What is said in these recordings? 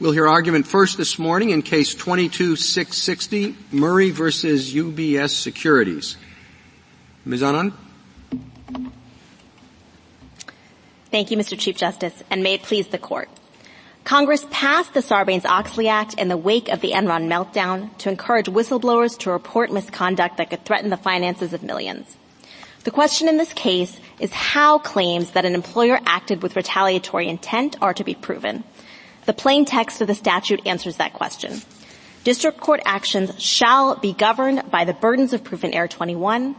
We'll hear argument first this morning in case 22660, Murray versus UBS Securities. Ms. Anand? Thank you, Mr. Chief Justice, and may it please the court. Congress passed the Sarbanes-Oxley Act in the wake of the Enron meltdown to encourage whistleblowers to report misconduct that could threaten the finances of millions. The question in this case is how claims that an employer acted with retaliatory intent are to be proven. The plain text of the statute answers that question. District court actions shall be governed by the burdens of proof in Air 21.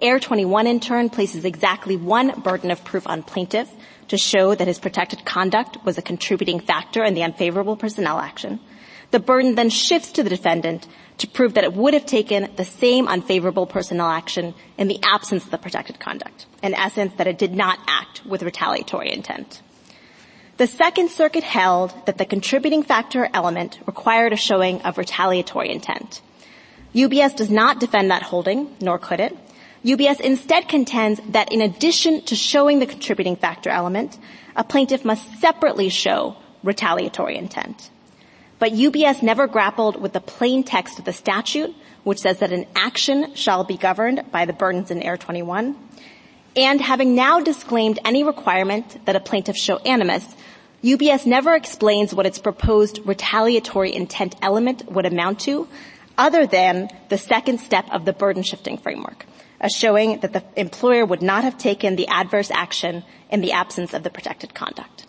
Air 21 in turn places exactly one burden of proof on plaintiff to show that his protected conduct was a contributing factor in the unfavorable personnel action. The burden then shifts to the defendant to prove that it would have taken the same unfavorable personnel action in the absence of the protected conduct. In essence, that it did not act with retaliatory intent. The Second Circuit held that the contributing factor element required a showing of retaliatory intent. UBS does not defend that holding, nor could it. UBS instead contends that in addition to showing the contributing factor element, a plaintiff must separately show retaliatory intent. But UBS never grappled with the plain text of the statute, which says that an action shall be governed by the burdens in Air 21. And having now disclaimed any requirement that a plaintiff show animus, UBS never explains what its proposed retaliatory intent element would amount to, other than the second step of the burden shifting framework, a showing that the employer would not have taken the adverse action in the absence of the protected conduct.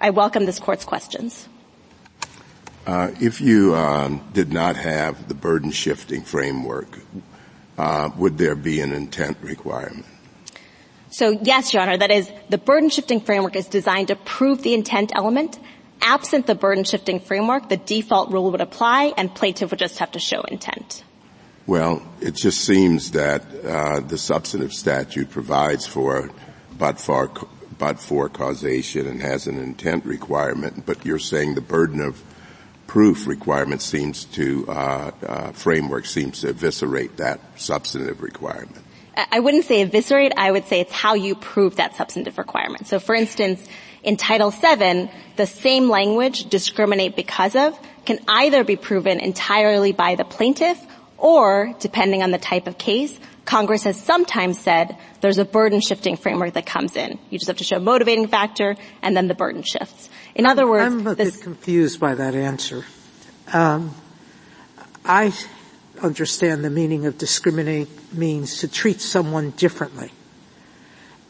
I welcome this court's questions. Uh, if you um, did not have the burden shifting framework, uh, would there be an intent requirement? So yes, Your Honor, that is, the burden shifting framework is designed to prove the intent element. Absent the burden shifting framework, the default rule would apply and plaintiff would just have to show intent. Well, it just seems that uh, the substantive statute provides for but for but for causation and has an intent requirement, but you're saying the burden of proof requirement seems to uh, uh, framework seems to eviscerate that substantive requirement. I wouldn't say eviscerate. I would say it's how you prove that substantive requirement. So for instance, in Title VII, the same language, discriminate because of, can either be proven entirely by the plaintiff or, depending on the type of case, Congress has sometimes said there's a burden shifting framework that comes in. You just have to show a motivating factor and then the burden shifts. In other words, I'm a bit confused by that answer. Um, I understand the meaning of discriminate means to treat someone differently.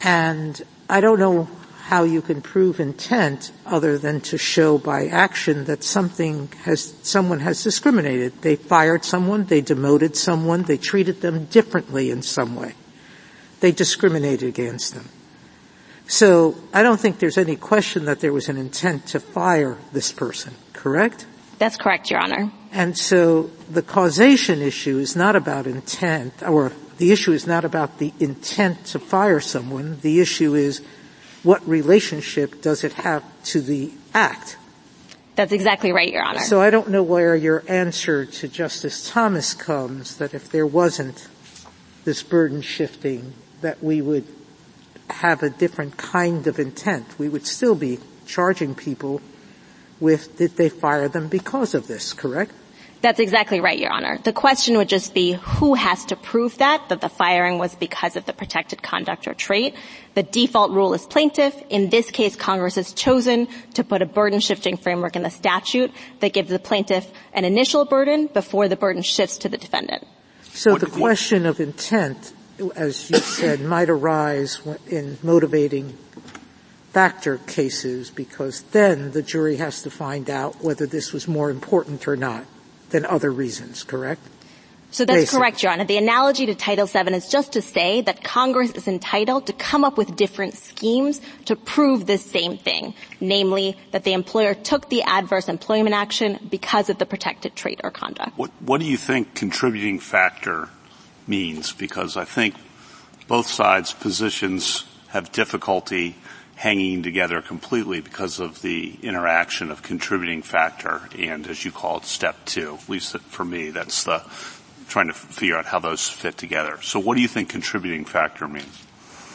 And I don't know how you can prove intent other than to show by action that something has, someone has discriminated. They fired someone, they demoted someone, they treated them differently in some way. They discriminated against them. So I don't think there's any question that there was an intent to fire this person, correct? That's correct, Your Honor. And so the causation issue is not about intent, or the issue is not about the intent to fire someone. The issue is what relationship does it have to the act? That's exactly right, Your Honor. So I don't know where your answer to Justice Thomas comes that if there wasn't this burden shifting that we would have a different kind of intent. We would still be charging people with did they fire them because of this, correct? That's exactly right, Your Honor. The question would just be who has to prove that, that the firing was because of the protected conduct or trait. The default rule is plaintiff. In this case, Congress has chosen to put a burden shifting framework in the statute that gives the plaintiff an initial burden before the burden shifts to the defendant. So the question of intent, as you said, might arise in motivating factor cases because then the jury has to find out whether this was more important or not than other reasons, correct? So that's Basically. correct, Your Honor. The analogy to Title VII is just to say that Congress is entitled to come up with different schemes to prove this same thing, namely that the employer took the adverse employment action because of the protected trait or conduct. What, what do you think contributing factor means? Because I think both sides' positions have difficulty hanging together completely because of the interaction of contributing factor and, as you call it, step two. At least for me, that's the trying to figure out how those fit together. So what do you think contributing factor means?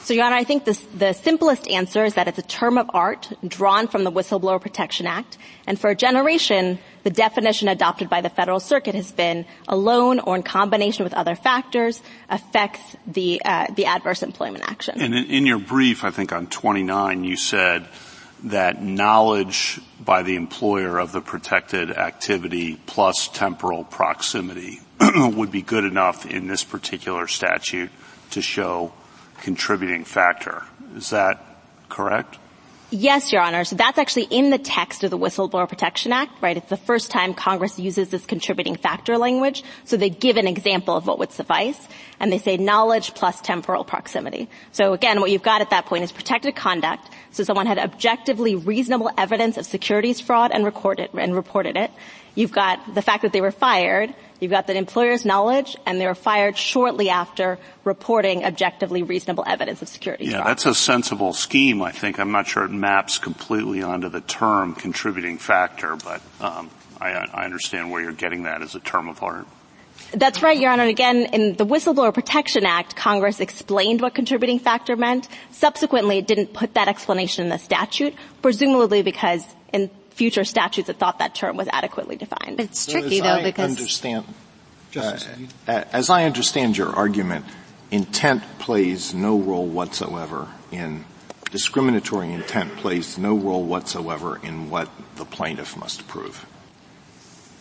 So, Your Honor, I think this, the simplest answer is that it's a term of art drawn from the Whistleblower Protection Act. And for a generation, the definition adopted by the Federal Circuit has been alone or in combination with other factors affects the, uh, the adverse employment action. And in, in your brief, I think on 29, you said that knowledge by the employer of the protected activity plus temporal proximity would be good enough in this particular statute to show contributing factor. Is that correct? Yes, Your Honor. So that's actually in the text of the Whistleblower Protection Act, right? It's the first time Congress uses this contributing factor language. So they give an example of what would suffice, and they say knowledge plus temporal proximity. So again, what you've got at that point is protected conduct. So someone had objectively reasonable evidence of securities fraud and recorded and reported it. You've got the fact that they were fired. You've got the employer's knowledge, and they were fired shortly after reporting objectively reasonable evidence of securities yeah, fraud. that's a sensible scheme, I think. I'm not sure it maps completely onto the term contributing factor, but um, I, I understand where you're getting that as a term of art. That's right, Your Honor. Again, in the Whistleblower Protection Act, Congress explained what contributing factor meant. Subsequently, it didn't put that explanation in the statute, presumably because in future statutes that thought that term was adequately defined. It's tricky though because understand, uh, as I understand your argument, intent plays no role whatsoever in discriminatory intent plays no role whatsoever in what the plaintiff must prove.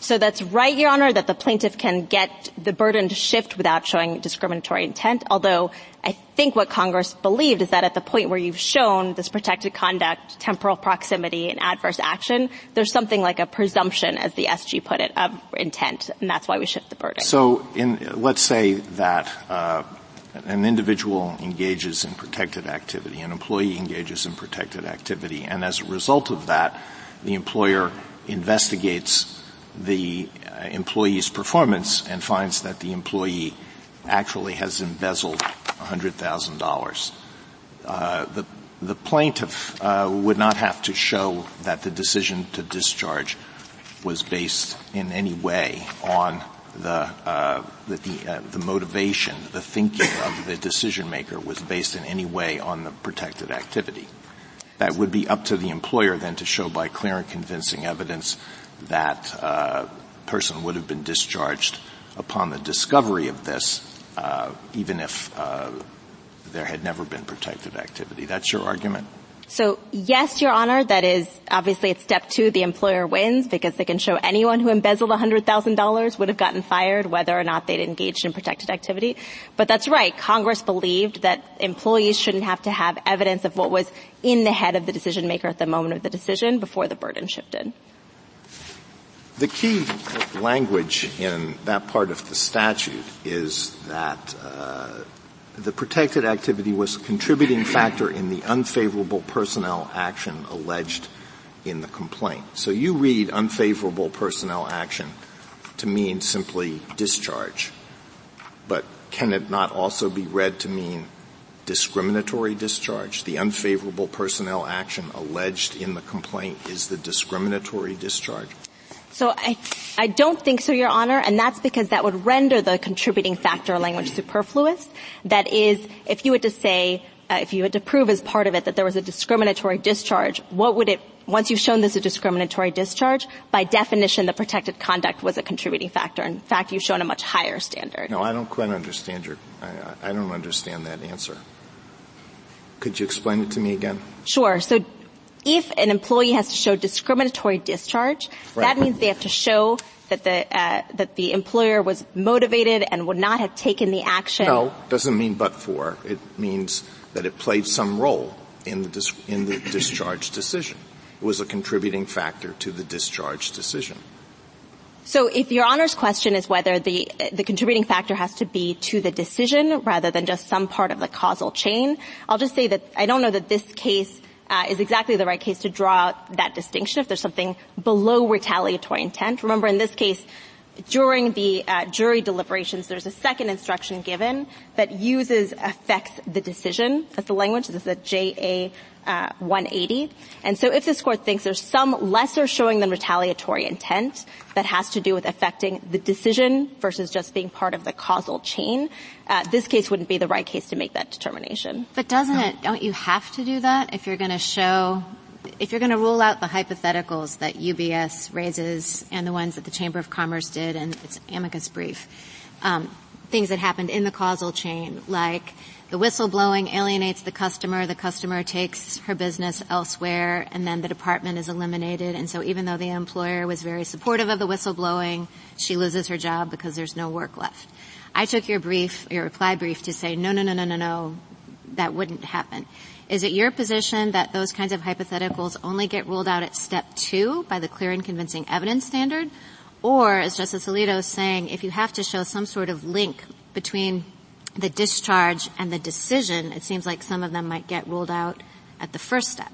So that's right, Your Honor, that the plaintiff can get the burden to shift without showing discriminatory intent, although I think what Congress believed is that at the point where you've shown this protected conduct, temporal proximity, and adverse action, there's something like a presumption, as the SG put it, of intent, and that's why we shift the burden. So in, let's say that uh, an individual engages in protected activity, an employee engages in protected activity, and as a result of that, the employer investigates the uh, employee's performance and finds that the employee actually has embezzled $100,000. Uh, the, the plaintiff uh, would not have to show that the decision to discharge was based in any way on the uh, the, the, uh, the, motivation, the thinking of the decision maker was based in any way on the protected activity. That would be up to the employer then to show by clear and convincing evidence that uh, person would have been discharged upon the discovery of this, uh, even if uh, there had never been protected activity. That's your argument? So yes, Your Honor, that is obviously at step two, the employer wins because they can show anyone who embezzled $100,000 would have gotten fired whether or not they'd engaged in protected activity. But that's right. Congress believed that employees shouldn't have to have evidence of what was in the head of the decision maker at the moment of the decision before the burden shifted. The key language in that part of the statute is that uh, the protected activity was a contributing factor in the unfavorable personnel action alleged in the complaint. So you read unfavorable personnel action to mean simply discharge. But can it not also be read to mean discriminatory discharge? The unfavorable personnel action alleged in the complaint is the discriminatory discharge? So I, I don't think so, Your Honor, and that's because that would render the contributing factor language superfluous. That is, if you were to say, uh, if you had to prove as part of it that there was a discriminatory discharge, what would it, once you've shown this a discriminatory discharge, by definition the protected conduct was a contributing factor. In fact, you've shown a much higher standard. No, I don't quite understand your, I, I don't understand that answer. Could you explain it to me again? Sure. So if an employee has to show discriminatory discharge, that means they have to show that the uh, that the employer was motivated and would not have taken the action. No, doesn't mean but for. It means that it played some role in the dis- in the discharge decision. It was a contributing factor to the discharge decision. So if your honor's question is whether the, the contributing factor has to be to the decision rather than just some part of the causal chain, I'll just say that I don't know that this case uh, is exactly the right case to draw that distinction if there's something below retaliatory intent. Remember, in this case, during the uh, jury deliberations, there's a second instruction given that uses affects the decision as the language. This is a JA uh, 180. And so if this court thinks there's some lesser showing than retaliatory intent that has to do with affecting the decision versus just being part of the causal chain, uh, this case wouldn't be the right case to make that determination. But doesn't it, don't you have to do that if you're going to show if you're going to rule out the hypotheticals that UBS raises and the ones that the Chamber of Commerce did and its amicus brief, um, things that happened in the causal chain, like the whistleblowing alienates the customer, the customer takes her business elsewhere, and then the department is eliminated. And so even though the employer was very supportive of the whistleblowing, she loses her job because there's no work left. I took your brief, your reply brief to say, no, no, no, no, no, no, that wouldn't happen. Is it your position that those kinds of hypotheticals only get ruled out at step two by the clear and convincing evidence standard? Or, as Justice Alito is saying, if you have to show some sort of link between the discharge and the decision, it seems like some of them might get ruled out at the first step.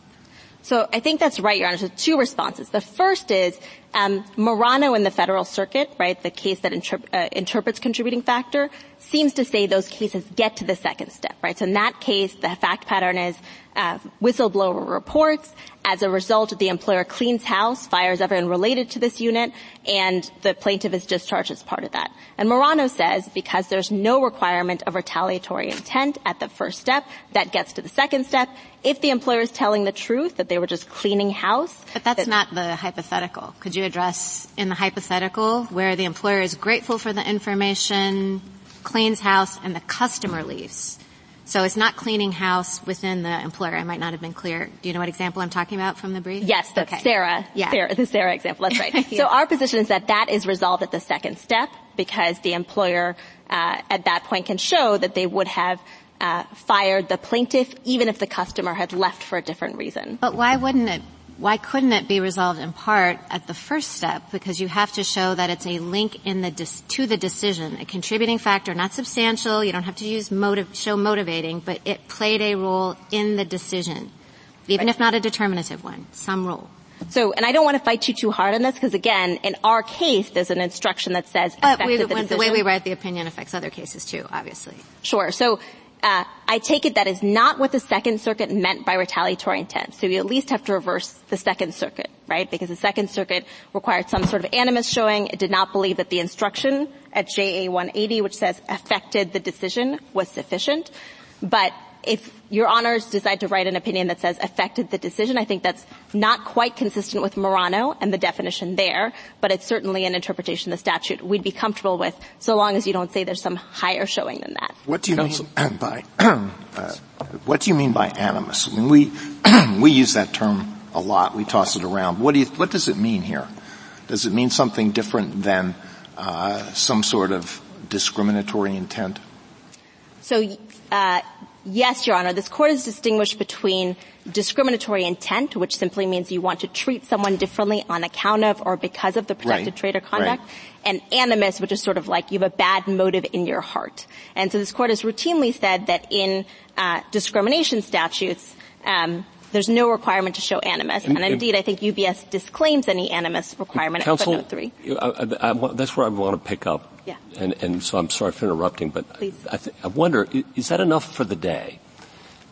So I think that's right, Your Honor. So two responses. The first is um, Marano in the Federal Circuit, right, the case that interp- uh, interprets contributing factor, seems to say those cases get to the second step, right? So in that case, the fact pattern is uh, whistleblower reports. As a result, the employer cleans house, fires everyone related to this unit, and the plaintiff is discharged as part of that. And Marano says because there's no requirement of retaliatory intent at the first step, that gets to the second step. If the employer is telling the truth that they were just cleaning house. But that's that, not the hypothetical. Could you address in the hypothetical where the employer is grateful for the information, cleans house, and the customer leaves? So it's not cleaning house within the employer. I might not have been clear. Do you know what example I'm talking about from the brief? Yes, the okay. Sarah, yeah. Sarah, the Sarah example. That's right. yeah. So our position is that that is resolved at the second step because the employer uh, at that point can show that they would have uh, fired the plaintiff even if the customer had left for a different reason. But why wouldn't it why couldn't it be resolved in part at the first step? Because you have to show that it's a link in the dis- to the decision, a contributing factor, not substantial. You don't have to use motive, show motivating, but it played a role in the decision, even if not a determinative one, some role. So, and I don't want to fight you too hard on this because again, in our case, there's an instruction that says but we, the, the way we write the opinion affects other cases too, obviously. Sure. So uh, I take it that is not what the Second Circuit meant by retaliatory intent. So you at least have to reverse the Second Circuit, right? Because the Second Circuit required some sort of animus showing. It did not believe that the instruction at JA 180, which says affected the decision, was sufficient. But if your honors decide to write an opinion that says affected the decision, I think that's not quite consistent with Marano and the definition there, but it's certainly an interpretation of the statute we'd be comfortable with so long as you don't say there's some higher showing than that. What do you mean by, uh, what do you mean by animus? I mean, we, we use that term a lot. We toss it around. What do you, what does it mean here? Does it mean something different than, uh, some sort of discriminatory intent? So, uh, Yes, Your Honor. This court has distinguished between discriminatory intent, which simply means you want to treat someone differently on account of or because of the protected right. trade or conduct, right. and animus, which is sort of like you have a bad motive in your heart. And so this court has routinely said that in uh, discrimination statutes, um, there's no requirement to show animus. And, and, and, indeed, I think UBS disclaims any animus requirement counsel, at footnote three. I, I, I, that's where I want to pick up. Yeah. And, and so I'm sorry for interrupting, but I, th- I wonder, is that enough for the day?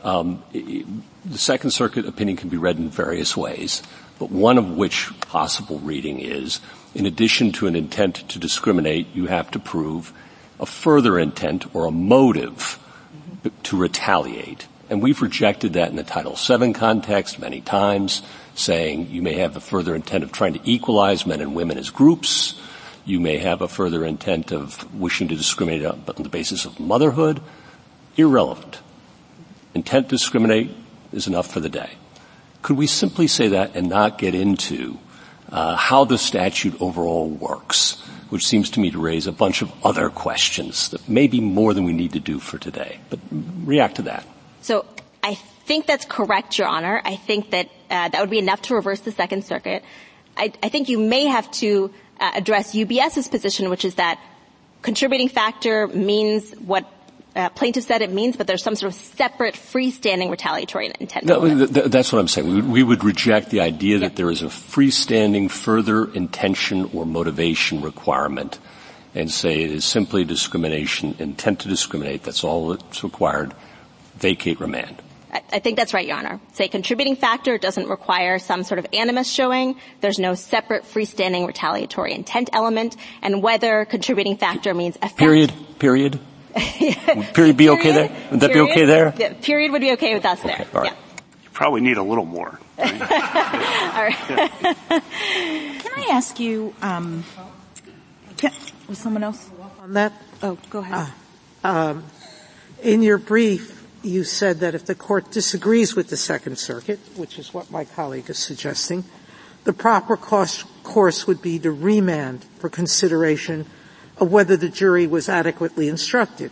Um, the Second Circuit opinion can be read in various ways, but one of which possible reading is, in addition to an intent to discriminate, you have to prove a further intent or a motive mm-hmm. to retaliate. And we've rejected that in the Title VII context many times, saying you may have a further intent of trying to equalize men and women as groups. You may have a further intent of wishing to discriminate on the basis of motherhood. Irrelevant. Intent to discriminate is enough for the day. Could we simply say that and not get into uh, how the statute overall works, which seems to me to raise a bunch of other questions that may be more than we need to do for today. But react to that. So I think that's correct, Your Honor. I think that uh, that would be enough to reverse the Second Circuit. I, I think you may have to uh, address UBS's position, which is that contributing factor means what uh, plaintiff said it means, but there's some sort of separate freestanding retaliatory intent. No, th- th- that's what I'm saying. We would, we would reject the idea yep. that there is a freestanding further intention or motivation requirement and say it is simply discrimination, intent to discriminate, that's all that's required, vacate remand. I think that's right, Your Honor. Say contributing factor doesn't require some sort of animus showing. There's no separate freestanding retaliatory intent element. And whether contributing factor means effect. Period. Period. Would period be okay there? Would that period? be okay there? Yeah, period would be okay with us okay, there. All right. Yeah. You probably need a little more. Right? all right. Can I ask you, um, can, was someone else on that? Oh, go ahead. Uh, um, in your brief, you said that if the court disagrees with the Second Circuit, which is what my colleague is suggesting, the proper course, would be to remand for consideration of whether the jury was adequately instructed.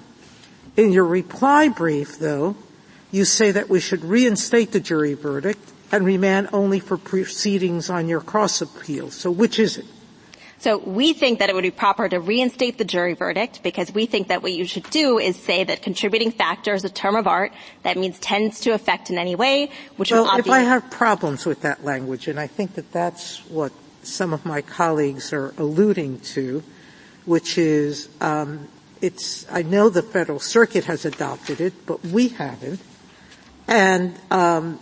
In your reply brief, though, you say that we should reinstate the jury verdict and remand only for proceedings on your cross appeal. So which is it? So we think that it would be proper to reinstate the jury verdict because we think that what you should do is say that contributing factor is a term of art that means tends to affect in any way, which well, if I have problems with that language, and I think that that's what some of my colleagues are alluding to, which is um, it's I know the federal circuit has adopted it, but we haven't, and um,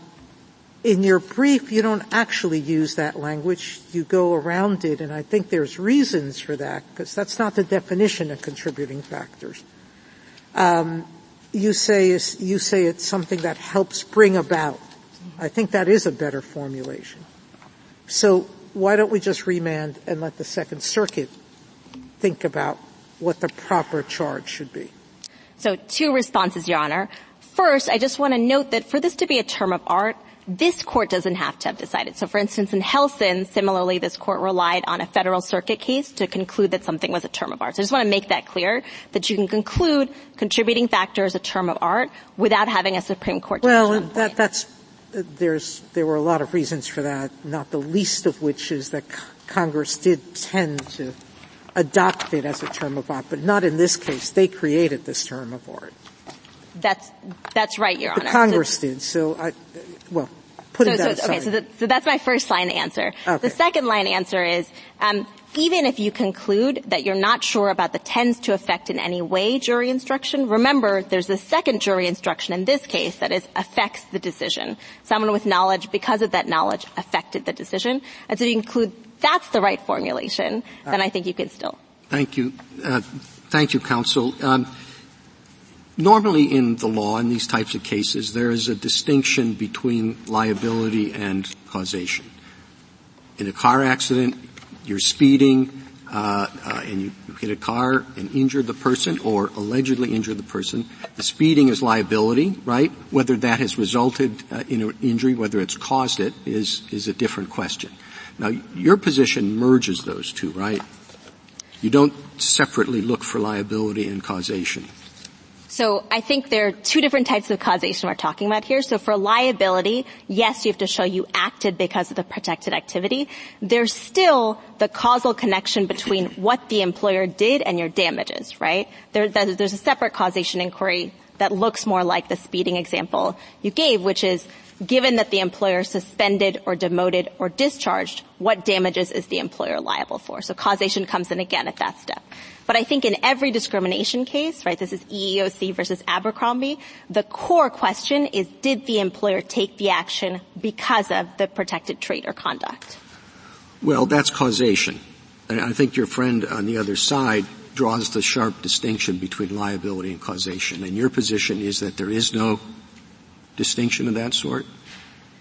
in your brief, you don't actually use that language. You go around it, and I think there's reasons for that, because that's not the definition of contributing factors. Um, you say you say it's something that helps bring about. I think that is a better formulation. So why don't we just remand and let the Second Circuit think about what the proper charge should be? So two responses, Your Honor. First, I just want to note that for this to be a term of art, this court doesn't have to have decided. So for instance, in Helsinn, similarly, this court relied on a federal circuit case to conclude that something was a term of art. So I just want to make that clear, that you can conclude contributing factor is a term of art without having a Supreme Court decision. Well, that, that's, there's, there were a lot of reasons for that, not the least of which is that Congress did tend to adopt it as a term of art, but not in this case. They created this term of art. That's, that's right, Your Honor. Congress so, did, so I, well, putting so, that so, aside. Okay, so, the, so, that's my first line answer. Okay. The second line answer is, um, even if you conclude that you're not sure about the tends to affect in any way jury instruction, remember there's a second jury instruction in this case that is affects the decision. Someone with knowledge, because of that knowledge, affected the decision. And so you conclude that's the right formulation, then I think you can still. Thank you. Uh, thank you, counsel. Um, normally in the law in these types of cases, there is a distinction between liability and causation. In a car accident, you're speeding, uh, uh, and you hit a car and injure the person or allegedly injure the person. The speeding is liability, right? Whether that has resulted uh, in an injury, whether it's caused it, is is a different question. Now, your position merges those two, right? You don't separately look for liability and causation. So I think there are two different types of causation we're talking about here. So for liability, yes, you have to show you acted because of the protected activity. There's still the causal connection between what the employer did and your damages, right? There, there's a separate causation inquiry that looks more like the speeding example you gave, which is given that the employer suspended or demoted or discharged, what damages is the employer liable for? So causation comes in again at that step. But I think in every discrimination case, right, this is EEOC versus Abercrombie, the core question is did the employer take the action because of the protected trait or conduct? Well, that's causation. And I think your friend on the other side draws the sharp distinction between liability and causation. And your position is that there is no distinction of that sort?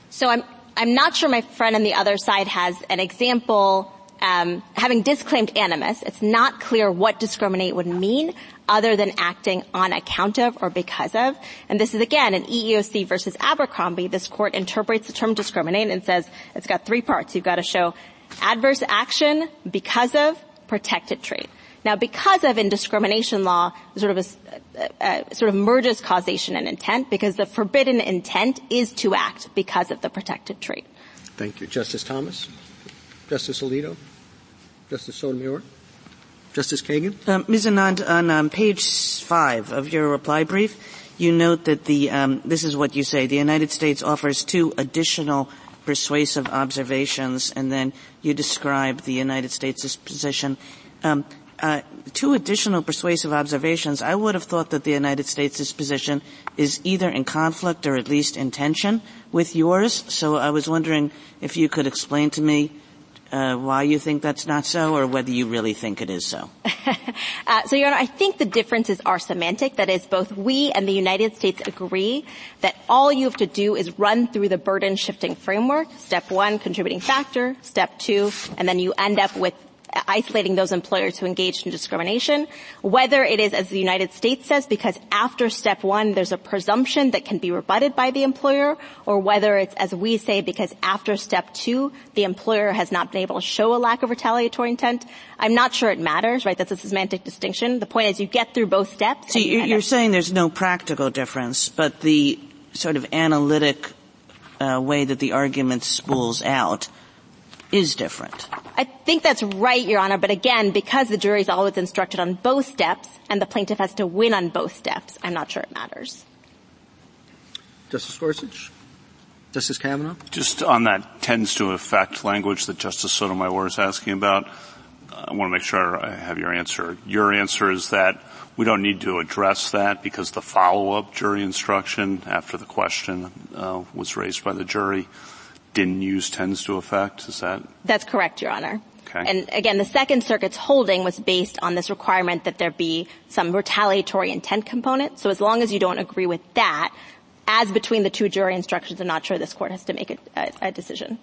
So I'm, I'm not sure my friend on the other side has an example um, having disclaimed animus, it's not clear what discriminate would mean other than acting on account of or because of. And this is again in EEOC versus Abercrombie. This court interprets the term discriminate and says it's got three parts. You've got to show adverse action because of protected trait. Now, because of indiscrimination law, sort of a, sort of merges causation and intent, because the forbidden intent is to act because of the protected trait. Thank you, Justice Thomas, Justice Alito, Justice Sotomayor. Justice Kagan? Um, Ms. Anand, on um, page five of your reply brief, you note that the, um, this is what you say, the United States offers two additional persuasive observations, and then you describe the United States' position. Um, uh, two additional persuasive observations, I would have thought that the United States' position is either in conflict or at least in tension with yours. So I was wondering if you could explain to me uh, why you think that's not so or whether you really think it is so. uh, so, Your Honor, I think the differences are semantic. That is, both we and the United States agree that all you have to do is run through the burden shifting framework. Step one, contributing factor. Step two, and then you end up with isolating those employers who engaged in discrimination, whether it is, as the United States says, because after step one there's a presumption that can be rebutted by the employer, or whether it's, as we say, because after step two the employer has not been able to show a lack of retaliatory intent. I'm not sure it matters, right? That's a semantic distinction. The point is you get through both steps. So you're, you're saying there's no practical difference, but the sort of analytic uh, way that the argument spools out is different. I think that's right, Your Honor, but again, because the jury is always instructed on both steps and the plaintiff has to win on both steps, I'm not sure it matters. Justice Gorsuch? Justice Kavanaugh? Just on that tends to affect language that Justice Sotomayor is asking about, I want to make sure I have your answer. Your answer is that we don't need to address that because the follow-up jury instruction after the question uh, was raised by the jury didn't use tends to affect? Is that? That's correct, Your Honor. Okay. And again, the Second Circuit's holding was based on this requirement that there be some retaliatory intent component. So as long as you don't agree with that, as between the two jury instructions, I'm not sure this court has to make a, a, a decision.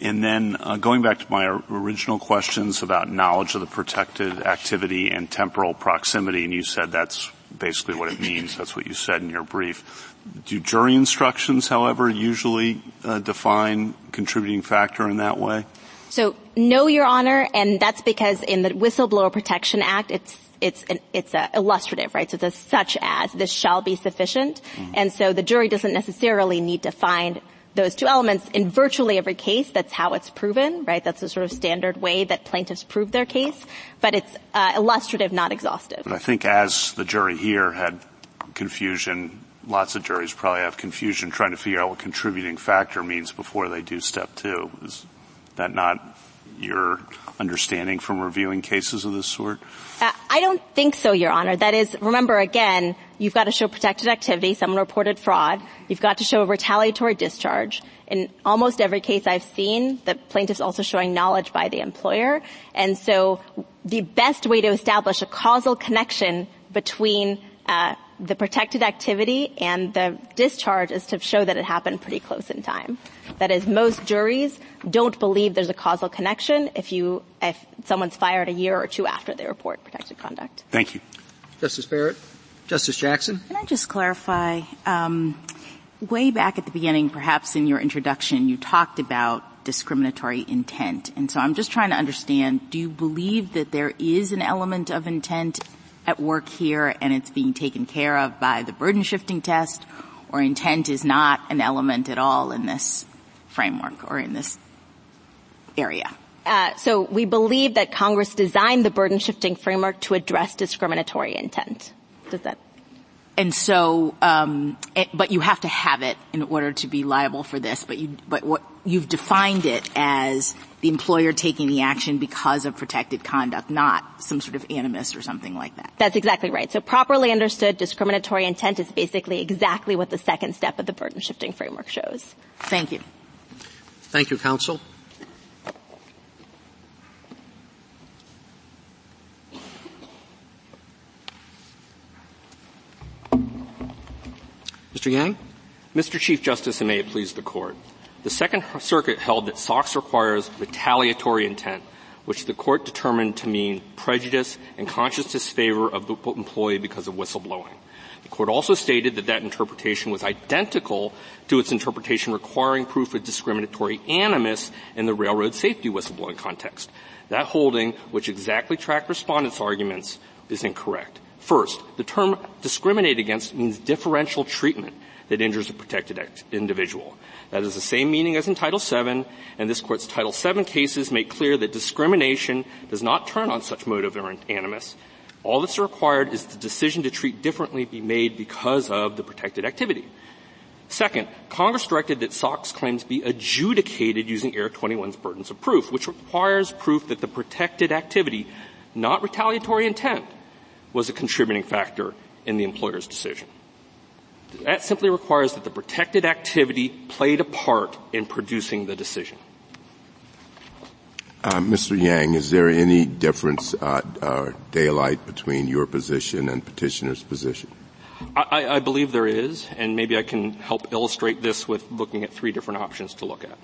And then uh, going back to my original questions about knowledge of the protected activity and temporal proximity, and you said that's basically what it means. That's what you said in your brief. Do jury instructions, however, usually uh, define contributing factor in that way? So, no, Your Honor, and that's because in the Whistleblower Protection Act, it's it's an, it's illustrative, right? So it's a such as this shall be sufficient, mm-hmm. and so the jury doesn't necessarily need to find those two elements in virtually every case. That's how it's proven, right? That's the sort of standard way that plaintiffs prove their case, but it's uh, illustrative, not exhaustive. But I think as the jury here had confusion lots of juries probably have confusion trying to figure out what contributing factor means before they do step two. Is that not your understanding from reviewing cases of this sort? Uh, I don't think so, Your Honor. That is, remember again, you've got to show protected activity, someone reported fraud, you've got to show a retaliatory discharge. In almost every case I've seen, the plaintiff's also showing knowledge by the employer. And so the best way to establish a causal connection between uh, the protected activity and the discharge is to show that it happened pretty close in time. That is, most juries don't believe there's a causal connection if you, if someone's fired a year or two after they report protected conduct. Thank you. Justice Barrett. Justice Jackson. Can I just clarify, um, way back at the beginning, perhaps in your introduction, you talked about discriminatory intent. And so I'm just trying to understand, do you believe that there is an element of intent at work here and it's being taken care of by the burden shifting test or intent is not an element at all in this framework or in this area? Uh, so we believe that Congress designed the burden shifting framework to address discriminatory intent. Does that and so, um, it, but you have to have it in order to be liable for this. But you, but what you've defined it as the employer taking the action because of protected conduct, not some sort of animus or something like that. That's exactly right. So properly understood, discriminatory intent is basically exactly what the second step of the burden shifting framework shows. Thank you. Thank you, counsel. Mr. Yang? Mr. Chief Justice, and may it please the Court. The Second Circuit held that SOX requires retaliatory intent, which the Court determined to mean prejudice and conscious disfavor of the employee because of whistleblowing. The Court also stated that that interpretation was identical to its interpretation requiring proof of discriminatory animus in the railroad safety whistleblowing context. That holding, which exactly tracked respondents' arguments, is incorrect. First, the term discriminate against means differential treatment. That injures a protected individual. That is the same meaning as in Title VII, and this Court's Title VII cases make clear that discrimination does not turn on such motive or animus. All that's required is the decision to treat differently be made because of the protected activity. Second, Congress directed that SOX claims be adjudicated using Air 21's burdens of proof, which requires proof that the protected activity, not retaliatory intent, was a contributing factor in the employer's decision. That simply requires that the protected activity played a part in producing the decision. Uh, Mr. Yang, is there any difference, uh, uh, daylight between your position and petitioner's position? I, I, believe there is, and maybe I can help illustrate this with looking at three different options to look at.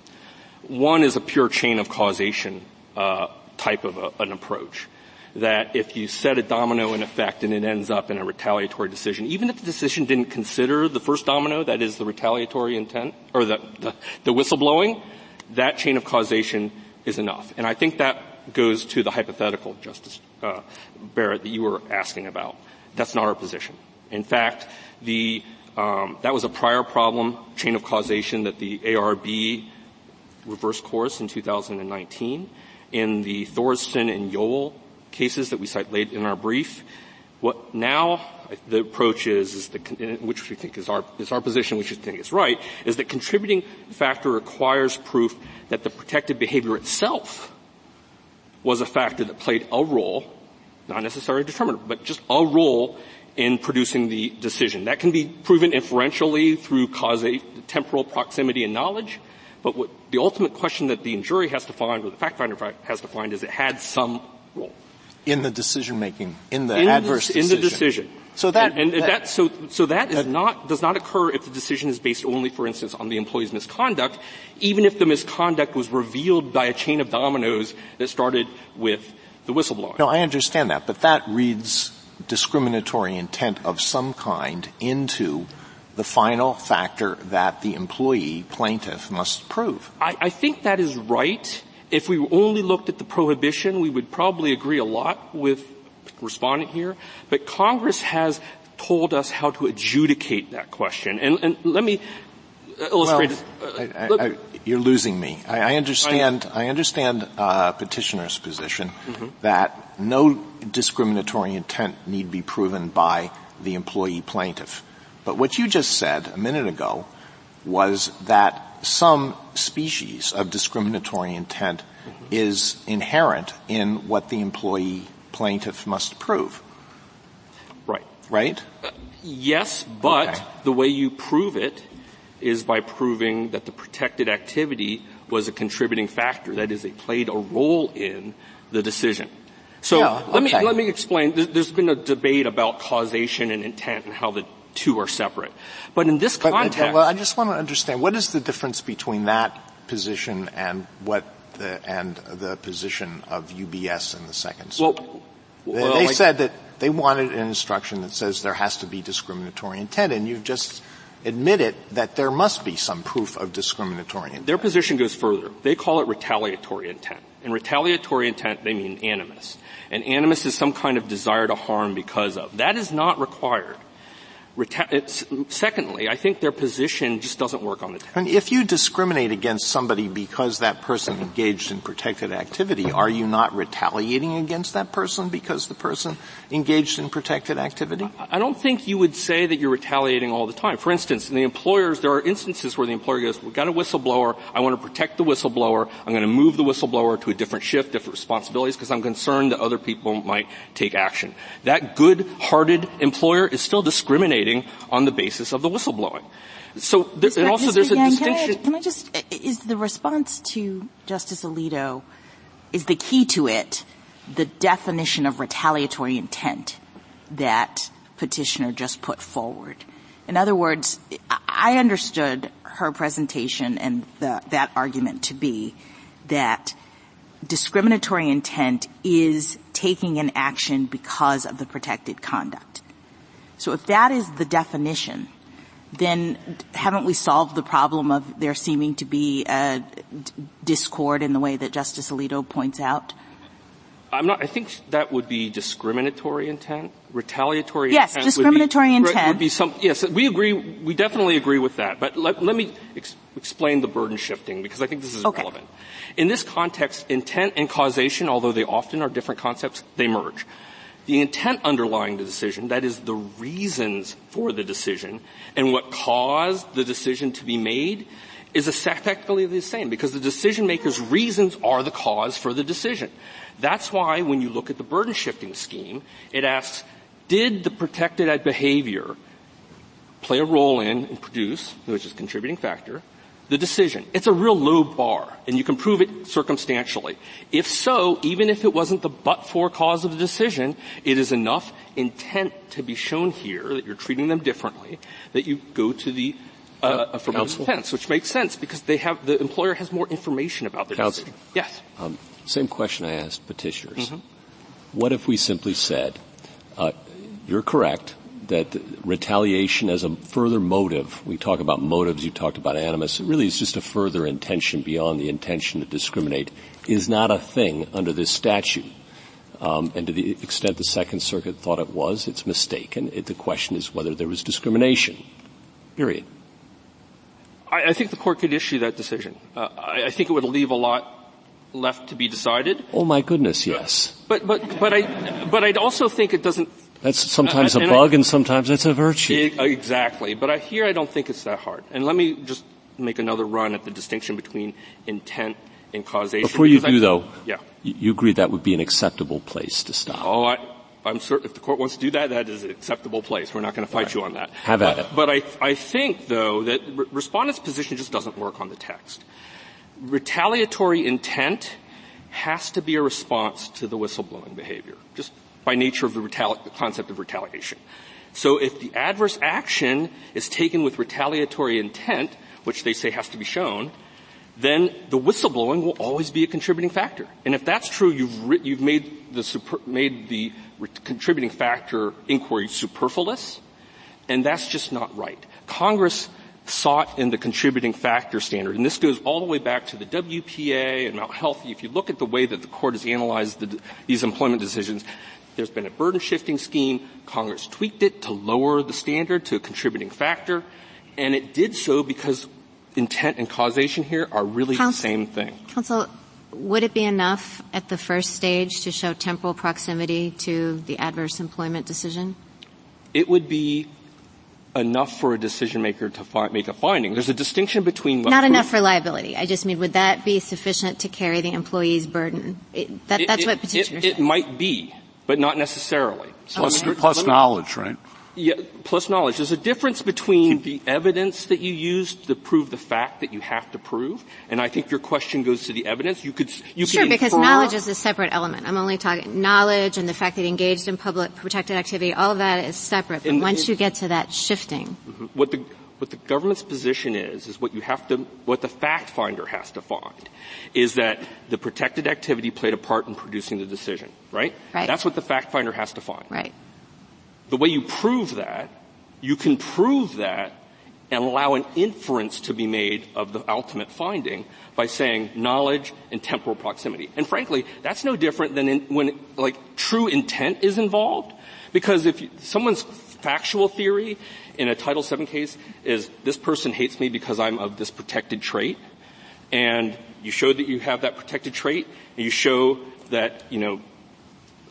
One is a pure chain of causation uh, type of a, an approach. That if you set a domino in effect and it ends up in a retaliatory decision, even if the decision didn't consider the first domino, that is the retaliatory intent, or the, the, the whistleblowing, that chain of causation is enough. And I think that goes to the hypothetical, Justice uh, Barrett, that you were asking about. That's not our position. In fact, the, um, that was a prior problem, chain of causation, that the ARB reversed course in 2019. In the Thorston and Yowell cases that we cite late in our brief, what now the approach is, is the, which we think is our, is our position, which we think is right, is that contributing factor requires proof that the protected behavior itself was a factor that played a role, not necessarily determinant, but just a role in producing the decision. That can be proven inferentially through causa- temporal proximity and knowledge, but what the ultimate question that the jury has to find, or the fact finder has to find, is it had some role. In the decision making, in the in adverse the, decision. In the decision. So that, and, and that, that, so so that is not does not occur if the decision is based only, for instance, on the employee's misconduct, even if the misconduct was revealed by a chain of dominoes that started with the whistleblowing. No, I understand that, but that reads discriminatory intent of some kind into the final factor that the employee plaintiff must prove. I, I think that is right. If we only looked at the prohibition, we would probably agree a lot with respondent here, but Congress has told us how to adjudicate that question. And, and let me illustrate. Well, uh, I, I, you're losing me. I, I understand. I, understand uh, petitioner's position mm-hmm. that no discriminatory intent need be proven by the employee plaintiff. But what you just said a minute ago was that some species of discriminatory intent is inherent in what the employee plaintiff must prove. Right. Right? Yes, but okay. the way you prove it is by proving that the protected activity was a contributing factor. That is, it played a role in the decision. So yeah, let me let me explain. There's been a debate about causation and intent and how the two are separate. But in this context, but, well, I just want to understand what is the difference between that position and what the, and the position of UBS in the second circuit. Well, well, they, they said that they wanted an instruction that says there has to be discriminatory intent, and you've just admitted that there must be some proof of discriminatory intent. Their position goes further. They call it retaliatory intent. In retaliatory intent, they mean animus. And animus is some kind of desire to harm because of. That is not required secondly, I think their position just doesn't work on the test. And if you discriminate against somebody because that person engaged in protected activity, are you not retaliating against that person because the person engaged in protected activity? I don't think you would say that you're retaliating all the time. For instance, in the employers, there are instances where the employer goes, we've got a whistleblower, I want to protect the whistleblower, I'm going to move the whistleblower to a different shift, different responsibilities, because I'm concerned that other people might take action. That good-hearted employer is still discriminating on the basis of the whistleblowing. So, there, and also Mr. there's a distinction. Can I, can I just, is the response to Justice Alito, is the key to it the definition of retaliatory intent that petitioner just put forward? In other words, I understood her presentation and the, that argument to be that discriminatory intent is taking an action because of the protected conduct. So if that is the definition, then haven't we solved the problem of there seeming to be a discord in the way that Justice Alito points out? I'm not, I think that would be discriminatory intent. Retaliatory yes, intent. Yes, discriminatory be, intent. Would be some, yes, we agree, we definitely agree with that. But let, let me ex- explain the burden shifting because I think this is okay. relevant. In this context, intent and causation, although they often are different concepts, they merge. The intent underlying the decision, that is the reasons for the decision, and what caused the decision to be made, is effectively the same because the decision maker's reasons are the cause for the decision. That's why when you look at the burden shifting scheme, it asks, did the protected behavior play a role in and produce, which is contributing factor, the decision. It's a real low bar, and you can prove it circumstantially. If so, even if it wasn't the but-for cause of the decision, it is enough intent to be shown here that you're treating them differently that you go to the uh, affirmative defense, which makes sense because they have the employer has more information about their Counsel. decision. Yes. Um, same question I asked petitioners. Mm-hmm. What if we simply said, uh, "You're correct that retaliation as a further motive, we talk about motives, you talked about animus, it really is just a further intention beyond the intention to discriminate, is not a thing under this statute. Um, and to the extent the Second Circuit thought it was, it's mistaken. It, the question is whether there was discrimination. Period. I, I think the court could issue that decision. Uh, I, I think it would leave a lot left to be decided. Oh my goodness, yes. But but but I but I'd also think it doesn't that's sometimes uh, a bug I, and sometimes it's a virtue. exactly. But I, here I don't think it's that hard. And let me just make another run at the distinction between intent and causation. Before you do I, though, yeah. you agree that would be an acceptable place to stop. Oh, I, I'm certain if the court wants to do that, that is an acceptable place. We're not going to fight right. you on that. Have at it. But I, I think though that re- respondent's position just doesn't work on the text. Retaliatory intent has to be a response to the whistleblowing behavior. Just by nature of the, retali- concept of retaliation. So if the adverse action is taken with retaliatory intent, which they say has to be shown, then the whistleblowing will always be a contributing factor. And if that's true, you've, you've made the, super- made the re- contributing factor inquiry superfluous, and that's just not right. Congress sought in the contributing factor standard, and this goes all the way back to the WPA and Mount Healthy. If you look at the way that the court has analyzed the, these employment decisions, there's been a burden shifting scheme. Congress tweaked it to lower the standard to a contributing factor. And it did so because intent and causation here are really Counsel, the same thing. Counsel, would it be enough at the first stage to show temporal proximity to the adverse employment decision? It would be enough for a decision maker to fi- make a finding. There's a distinction between not enough for liability. I just mean, would that be sufficient to carry the employee's burden? It, that, it, that's it, what petitioners. It, it might be, but not necessarily. Plus, okay. plus me, knowledge, right? Yeah, plus knowledge. There's a difference between the evidence that you use to prove the fact that you have to prove, and I think your question goes to the evidence. You could, you sure, could because knowledge is a separate element. I'm only talking knowledge and the fact that he engaged in public protected activity. All of that is separate. But once you get to that shifting, mm-hmm. what the what the government's position is, is what you have to, what the fact finder has to find, is that the protected activity played a part in producing the decision, right? Right. That's what the fact finder has to find. Right. The way you prove that, you can prove that and allow an inference to be made of the ultimate finding by saying knowledge and temporal proximity. And frankly, that's no different than in, when, like, true intent is involved. Because if you, someone's factual theory in a Title VII case is this person hates me because I'm of this protected trait, and you show that you have that protected trait, and you show that, you know,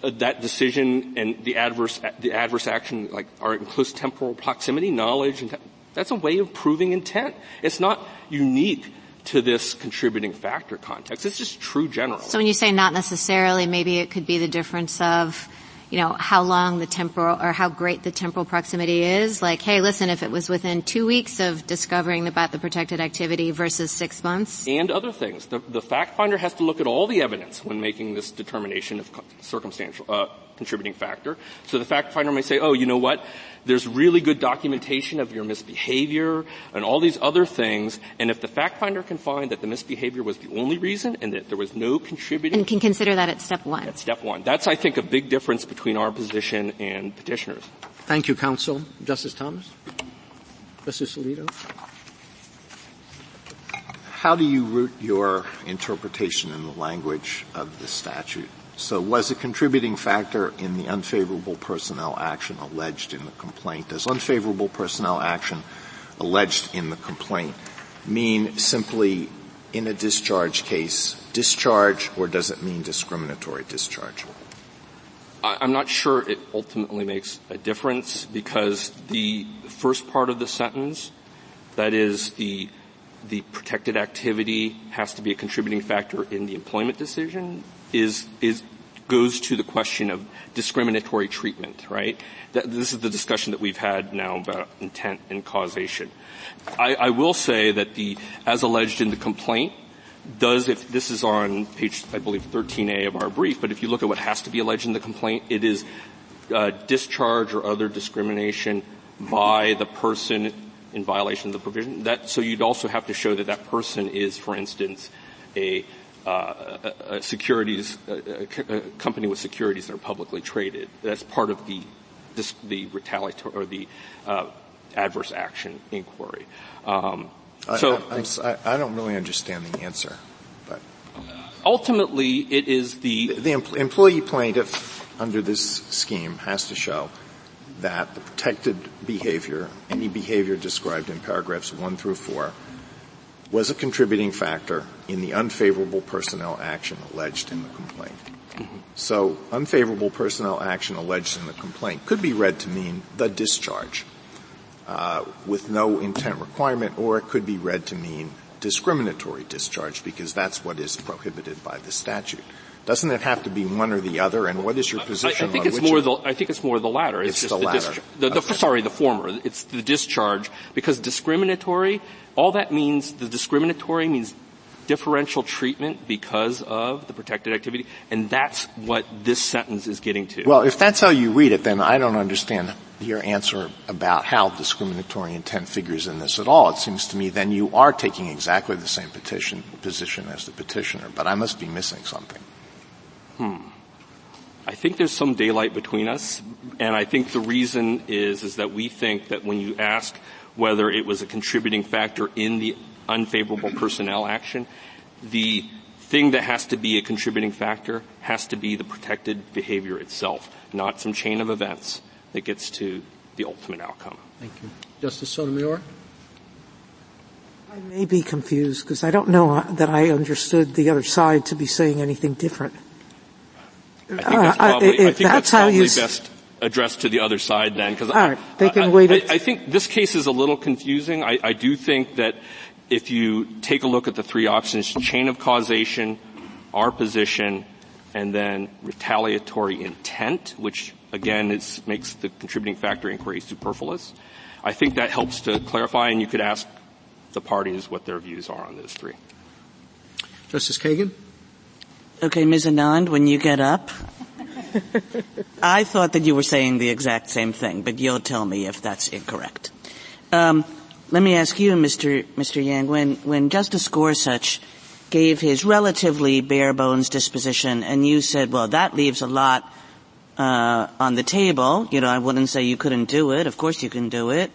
that decision and the adverse, the adverse action like are in close temporal proximity, knowledge, and that's a way of proving intent. It's not unique to this contributing factor context. It's just true generally. So when you say not necessarily, maybe it could be the difference of you know, how long the temporal or how great the temporal proximity is. Like, hey, listen, if it was within two weeks of discovering about the protected activity versus six months. And other things. The, the fact finder has to look at all the evidence when making this determination of circumstantial, uh, contributing factor. So the fact finder may say, oh, you know what? There's really good documentation of your misbehavior and all these other things. And if the fact finder can find that the misbehavior was the only reason and that there was no contributing. And can consider that at step one. At step one. That's, I think, a big difference between our position and petitioners. Thank you, counsel. Justice Thomas? Justice Alito? How do you root your interpretation in the language of the statute So was a contributing factor in the unfavorable personnel action alleged in the complaint? Does unfavorable personnel action alleged in the complaint mean simply in a discharge case discharge or does it mean discriminatory discharge? I'm not sure it ultimately makes a difference because the first part of the sentence, that is the the protected activity has to be a contributing factor in the employment decision is is goes to the question of discriminatory treatment, right? That, this is the discussion that we've had now about intent and causation. I, I will say that the, as alleged in the complaint, does, if this is on page, I believe, 13A of our brief, but if you look at what has to be alleged in the complaint, it is uh, discharge or other discrimination by the person in violation of the provision. That, so you'd also have to show that that person is, for instance, a, uh, a, a securities, a, a, company with securities that are publicly traded. That's part of the, this, the retaliatory or the uh, adverse action inquiry. Um, so I, I, I, don't really understand the answer, but ultimately it is the the, the employee plaintiff under this scheme has to show that the protected behavior, any behavior described in paragraphs one through four, was a contributing factor in the unfavorable personnel action alleged in the complaint. So unfavorable personnel action alleged in the complaint could be read to mean the discharge uh, with no intent requirement, or it could be read to mean discriminatory discharge because that's what is prohibited by the statute. Doesn't it have to be one or the other? And what is your position? I, I think it's more the. I think it's more the latter. It's, it's the, the latter. the, the, okay. Sorry, the former. It's the discharge because discriminatory. All that means, the discriminatory means differential treatment because of the protected activity, and that's what this sentence is getting to. Well, if that's how you read it, then I don't understand your answer about how discriminatory intent figures in this at all. It seems to me then you are taking exactly the same petition, position as the petitioner, but I must be missing something. Hmm. I think there's some daylight between us, and I think the reason is, is that we think that when you ask whether it was a contributing factor in the unfavorable personnel action, the thing that has to be a contributing factor has to be the protected behavior itself, not some chain of events that gets to the ultimate outcome. Thank you. Justice Sotomayor? I may be confused because I don't know that I understood the other side to be saying anything different. I think that's uh, probably, if that's, that's how best addressed to the other side then because all right, they can I, wait. I, I, think this case is a little confusing. I, I do think that if you take a look at the three options, chain of causation, our position, and then retaliatory intent, which again is, makes the contributing factor inquiry superfluous. I think that helps to clarify, and you could ask the parties what their views are on those three. Justice Kagan? Okay, Ms. Anand, when you get up, I thought that you were saying the exact same thing, but you'll tell me if that's incorrect. Um, let me ask you, Mr. Mr. Yang, when, when Justice Gorsuch gave his relatively bare bones disposition and you said, well, that leaves a lot uh, on the table, you know, I wouldn't say you couldn't do it. Of course you can do it.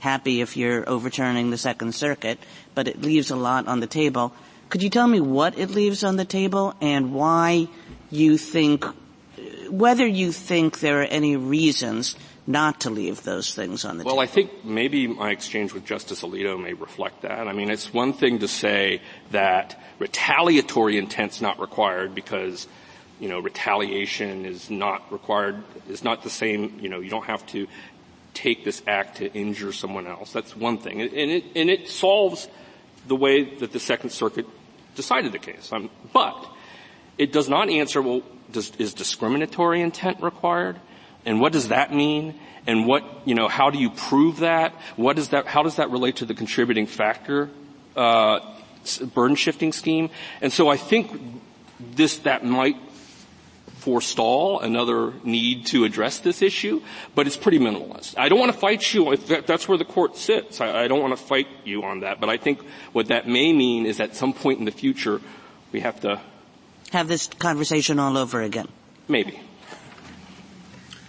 Happy if you're overturning the Second Circuit, but it leaves a lot on the table. Could you tell me what it leaves on the table and why you think, whether you think there are any reasons not to leave those things on the well, table? Well, I think maybe my exchange with Justice Alito may reflect that. I mean, it's one thing to say that retaliatory intent's not required because, you know, retaliation is not required, is not the same, you know, you don't have to take this act to injure someone else. That's one thing. And it, and it solves the way that the Second Circuit decided the case. Um, but it does not answer, well, does, is discriminatory intent required? And what does that mean? And what, you know, how do you prove that? What does that, how does that relate to the contributing factor, uh, burden shifting scheme? And so I think this, that might forestall another need to address this issue, but it's pretty minimalist. I don't want to fight you if that, that's where the court sits. I, I don't want to fight you on that, but I think what that may mean is at some point in the future we have to have this conversation all over again. Maybe.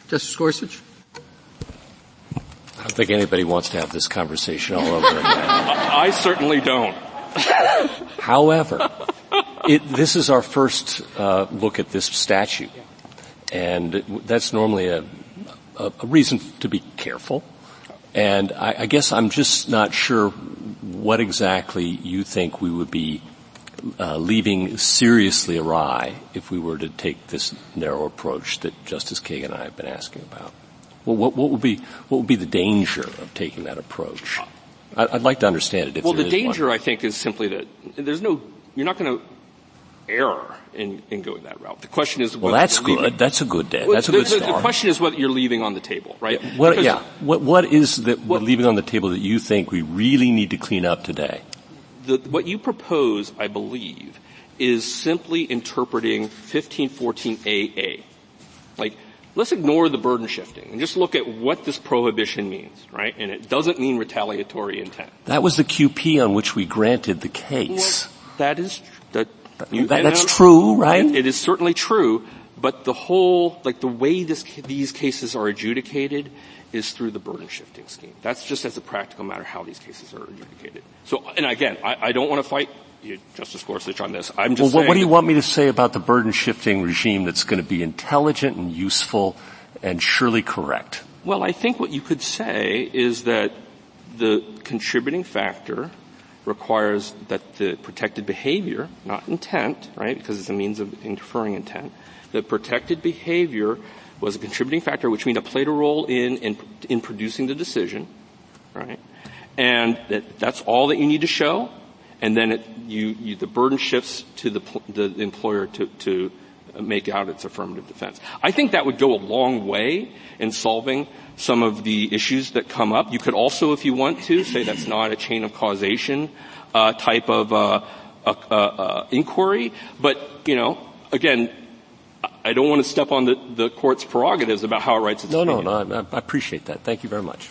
Justice Gorsuch? I don't think anybody wants to have this conversation all over again. I certainly don't. However, it, this is our first uh, look at this statute, and that's normally a, a, a reason to be careful. And I, I, guess I'm just not sure what exactly you think we would be uh, leaving seriously awry if we were to take this narrow approach that Justice Kagan and I have been asking about. Well, what, what would be what would be the danger of taking that approach? I'd like to understand it. well, the danger, one. I think, is simply that there's no. You're not going to error in, in going that route. The question is, well, that's good. That's a good day. That's a good the, start. The question is what you're leaving on the table, right? Yeah. What, yeah. What, what is that we're leaving on the table that you think we really need to clean up today? The, what you propose, I believe, is simply interpreting 1514AA. Like, let's ignore the burden shifting and just look at what this prohibition means, right? And it doesn't mean retaliatory intent. That was the QP on which we granted the case. Well, that is that. You, that that's true, right? It, is certainly true, but the whole, like the way this, these cases are adjudicated is through the burden shifting scheme. That's just as a practical matter how these cases are adjudicated. So, and again, I, I don't want to fight you, Justice Gorsuch on this. I'm just well, what do you want me to say about the burden shifting regime that's going to be intelligent and useful and surely correct? Well, I think what you could say is that the contributing factor requires that the protected behavior, not intent, right, because it's a means of inferring intent, the protected behavior was a contributing factor, which means it played a role in, in, in producing the decision, right? And that that's all that you need to show, and then it, you, you, the burden shifts to the, the employer to, to make out its affirmative defense. I think that would go a long way in solving some of the issues that come up. You could also, if you want to, say that's not a chain of causation uh, type of uh, uh, uh inquiry. But you know, again, I don't want to step on the, the court's prerogatives about how it writes its no, opinion. No, no, I, I appreciate that. Thank you very much.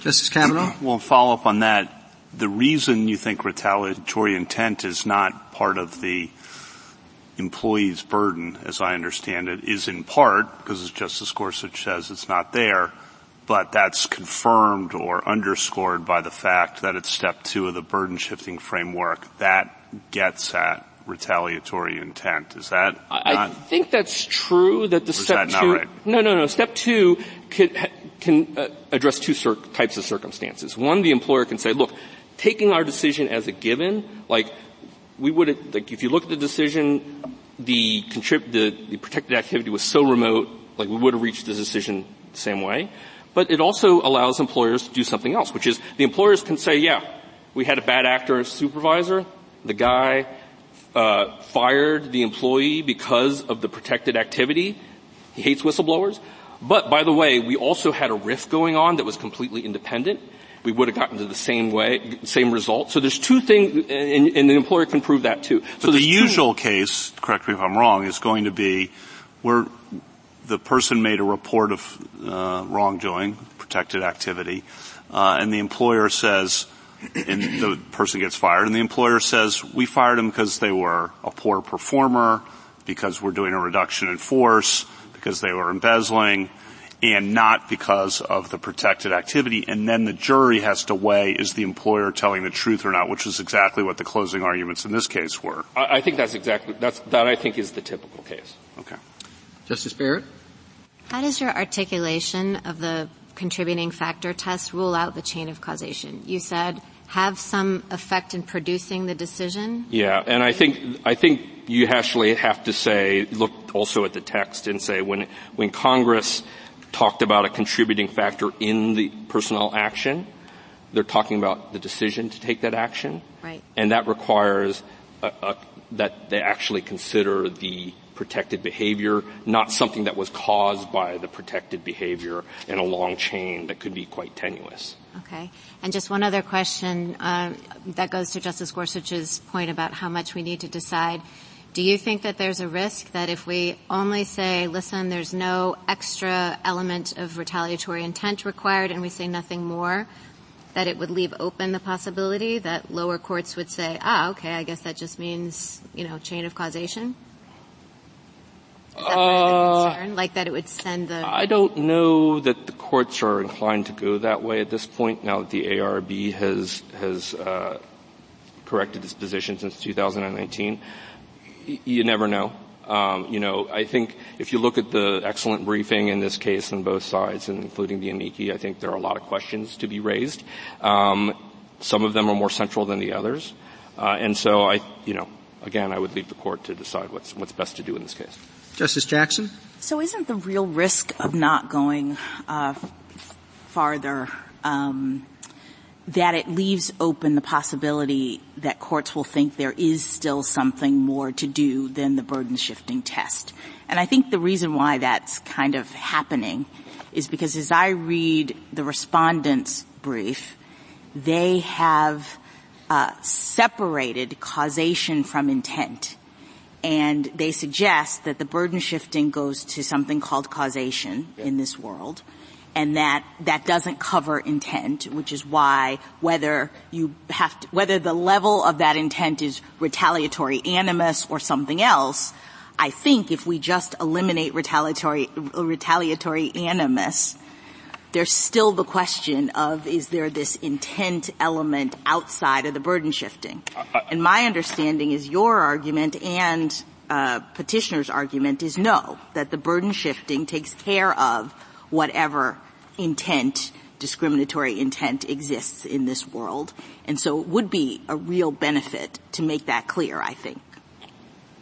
Justice Kavanaugh? We'll follow up on that the reason you think retaliatory intent is not part of the employee's burden, as I understand it, is in part, because as Justice Gorsuch says, it's not there, but that's confirmed or underscored by the fact that it's step two of the burden shifting framework. That gets at retaliatory intent. Is that I, I think that's true that the step two, right? no, no, no, step two can, can uh, address two cir- types of circumstances. One, the employer can say, look, taking our decision as a given, like we would, like if you look at the decision, the, contrib- the, the protected activity was so remote, like we would have reached the decision the same way. But it also allows employers to do something else, which is the employers can say, yeah, we had a bad actor supervisor, the guy uh, fired the employee because of the protected activity. He hates whistleblowers. But by the way, we also had a RIF going on that was completely independent we would have gotten to the same way, same result. So there's two things, and, and the employer can prove that too. So the usual case, correct me if I'm wrong, is going to be where the person made a report of uh, wrongdoing, protected activity, uh, and the employer says, and the person gets fired, and the employer says, we fired him because they were a poor performer, because we're doing a reduction in force, because they were embezzling, and not because of the protected activity. And then the jury has to weigh is the employer telling the truth or not, which is exactly what the closing arguments in this case were. I, I think that's exactly that's that. I think is the typical case. Okay, Justice Barrett. How does your articulation of the contributing factor test rule out the chain of causation? You said have some effect in producing the decision? Yeah, and I think, I think you actually have to say, look also at the text and say when, when Congress talked about a contributing factor in the personnel action. They're talking about the decision to take that action. Right. And that requires a, a, that they actually consider the protected behavior, not something that was caused by the protected behavior in a long chain that could be quite tenuous. Okay. And just one other question uh, that goes to Justice Gorsuch's point about how much we need to decide. Do you think that there's a risk that if we only say, listen, there's no extra element of retaliatory intent required and we say nothing more, that it would leave open the possibility that lower courts would say, ah, okay, I guess that just means, you know, chain of causation? That uh. Like that it would send the... I don't know that the courts are inclined to go that way at this point now that the ARB has, has, uh, corrected its position since 2019. You never know. Um, you know, I think if you look at the excellent briefing in this case on both sides, including the amici, I think there are a lot of questions to be raised. Um, some of them are more central than the others, uh, and so I, you know, again, I would leave the court to decide what's what's best to do in this case. Justice Jackson. So, isn't the real risk of not going uh, farther um, that it leaves open the possibility that courts will think there is still something more to do than the burden shifting test. And I think the reason why that's kind of happening is because as I read the respondent's brief, they have uh, separated causation from intent. And they suggest that the burden shifting goes to something called causation in this world and that that doesn't cover intent, which is why whether you have to, whether the level of that intent is retaliatory animus or something else, I think if we just eliminate retaliatory retaliatory animus, there's still the question of is there this intent element outside of the burden shifting? And my understanding is your argument and uh, petitioner's argument is no, that the burden shifting takes care of whatever intent, discriminatory intent exists in this world. And so it would be a real benefit to make that clear, I think.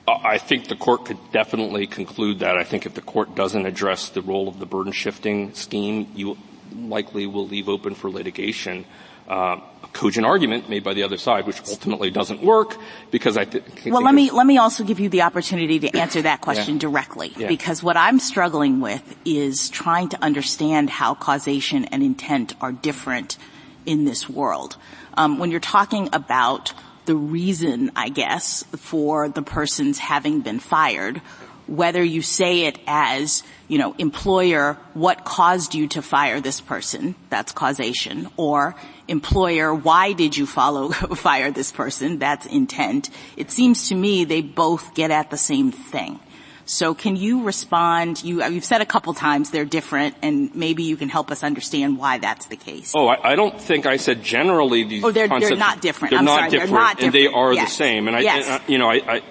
I think the court could definitely conclude that. I think if the court doesn't address the role of the burden shifting scheme, you likely will leave open for litigation uh, a cogent argument made by the other side, which ultimately doesn't work because I th- well, let me let me also give you the opportunity to answer that question yeah. directly yeah. because what I'm struggling with is trying to understand how causation and intent are different in this world. Um, when you're talking about the reason, I guess, for the person's having been fired, whether you say it as, you know, employer, what caused you to fire this person? That's causation. Or employer, why did you follow, fire this person? That's intent. It seems to me they both get at the same thing. So can you respond? You, have said a couple times they're different, and maybe you can help us understand why that's the case. Oh, I, I don't think I said generally these. Oh, they're, they're not different. They're I'm not sorry, different, they're not different, and they are yes. the same. And I, yes. and, uh, you know, I, I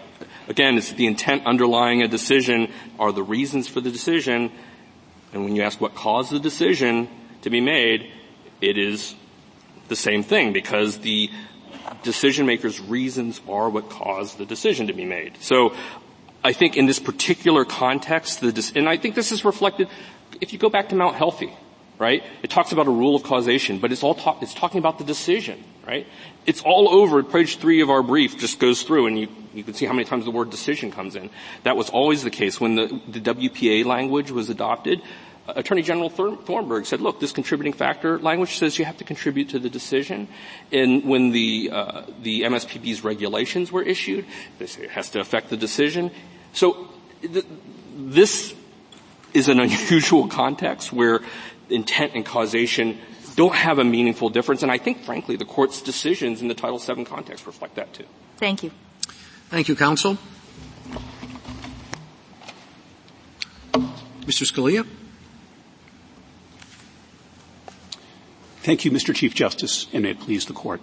Again, it's the intent underlying a decision are the reasons for the decision. And when you ask what caused the decision to be made, it is the same thing because the decision maker's reasons are what caused the decision to be made. So I think in this particular context, the, and I think this is reflected, if you go back to Mount Healthy, right? It talks about a rule of causation, but it's all talk, it's talking about the decision, right? It's all over, page three of our brief just goes through and you, you can see how many times the word decision comes in. That was always the case. When the, the WPA language was adopted, Attorney General Thornburgh said, look, this contributing factor language says you have to contribute to the decision. And when the, uh, the MSPB's regulations were issued, they say it has to affect the decision. So th- this is an unusual context where intent and causation don't have a meaningful difference. And I think, frankly, the court's decisions in the Title VII context reflect that too. Thank you. Thank you, counsel. Mr. Scalia. Thank you, Mr. Chief Justice, and may it please the court.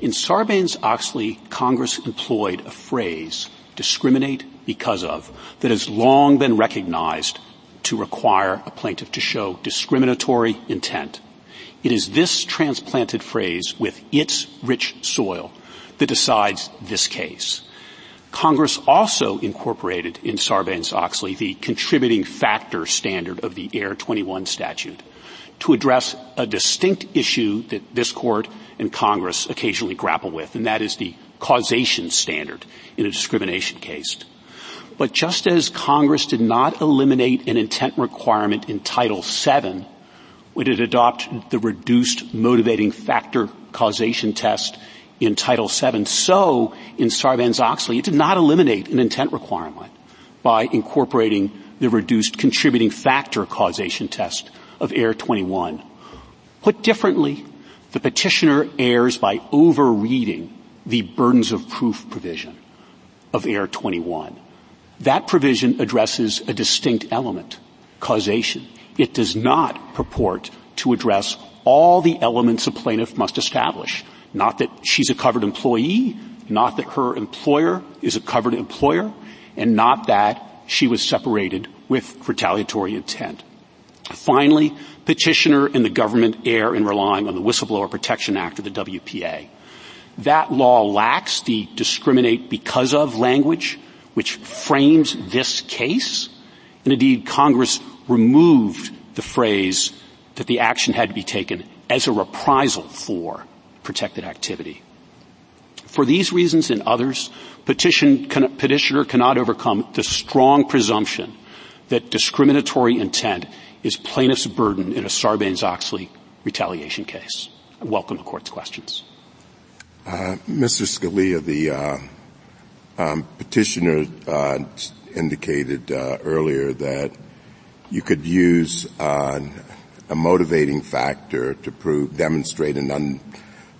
In Sarbanes-Oxley, Congress employed a phrase, discriminate because of, that has long been recognized to require a plaintiff to show discriminatory intent. It is this transplanted phrase with its rich soil that decides this case. Congress also incorporated in Sarbanes-Oxley the contributing factor standard of the Air 21 statute to address a distinct issue that this court and Congress occasionally grapple with, and that is the causation standard in a discrimination case. But just as Congress did not eliminate an intent requirement in Title VII when it adopted the reduced motivating factor causation test in Title VII, so in Sarbanes-Oxley, it did not eliminate an intent requirement by incorporating the reduced contributing factor causation test of Air 21. Put differently, the petitioner errs by overreading the burdens of proof provision of Air 21. That provision addresses a distinct element, causation. It does not purport to address all the elements a plaintiff must establish. Not that she's a covered employee, not that her employer is a covered employer. and not that she was separated with retaliatory intent. Finally, petitioner and the government err in relying on the Whistleblower Protection Act or the WPA. That law lacks the discriminate because of language which frames this case. And indeed, Congress removed the phrase that the action had to be taken as a reprisal for protected activity. For these reasons and others, petition, petitioner cannot overcome the strong presumption that discriminatory intent is plaintiff's burden in a Sarbanes-Oxley retaliation case. I welcome the court's questions. Uh, Mr. Scalia, the uh, um, petitioner uh, indicated uh, earlier that you could use uh, a motivating factor to prove demonstrate an, un,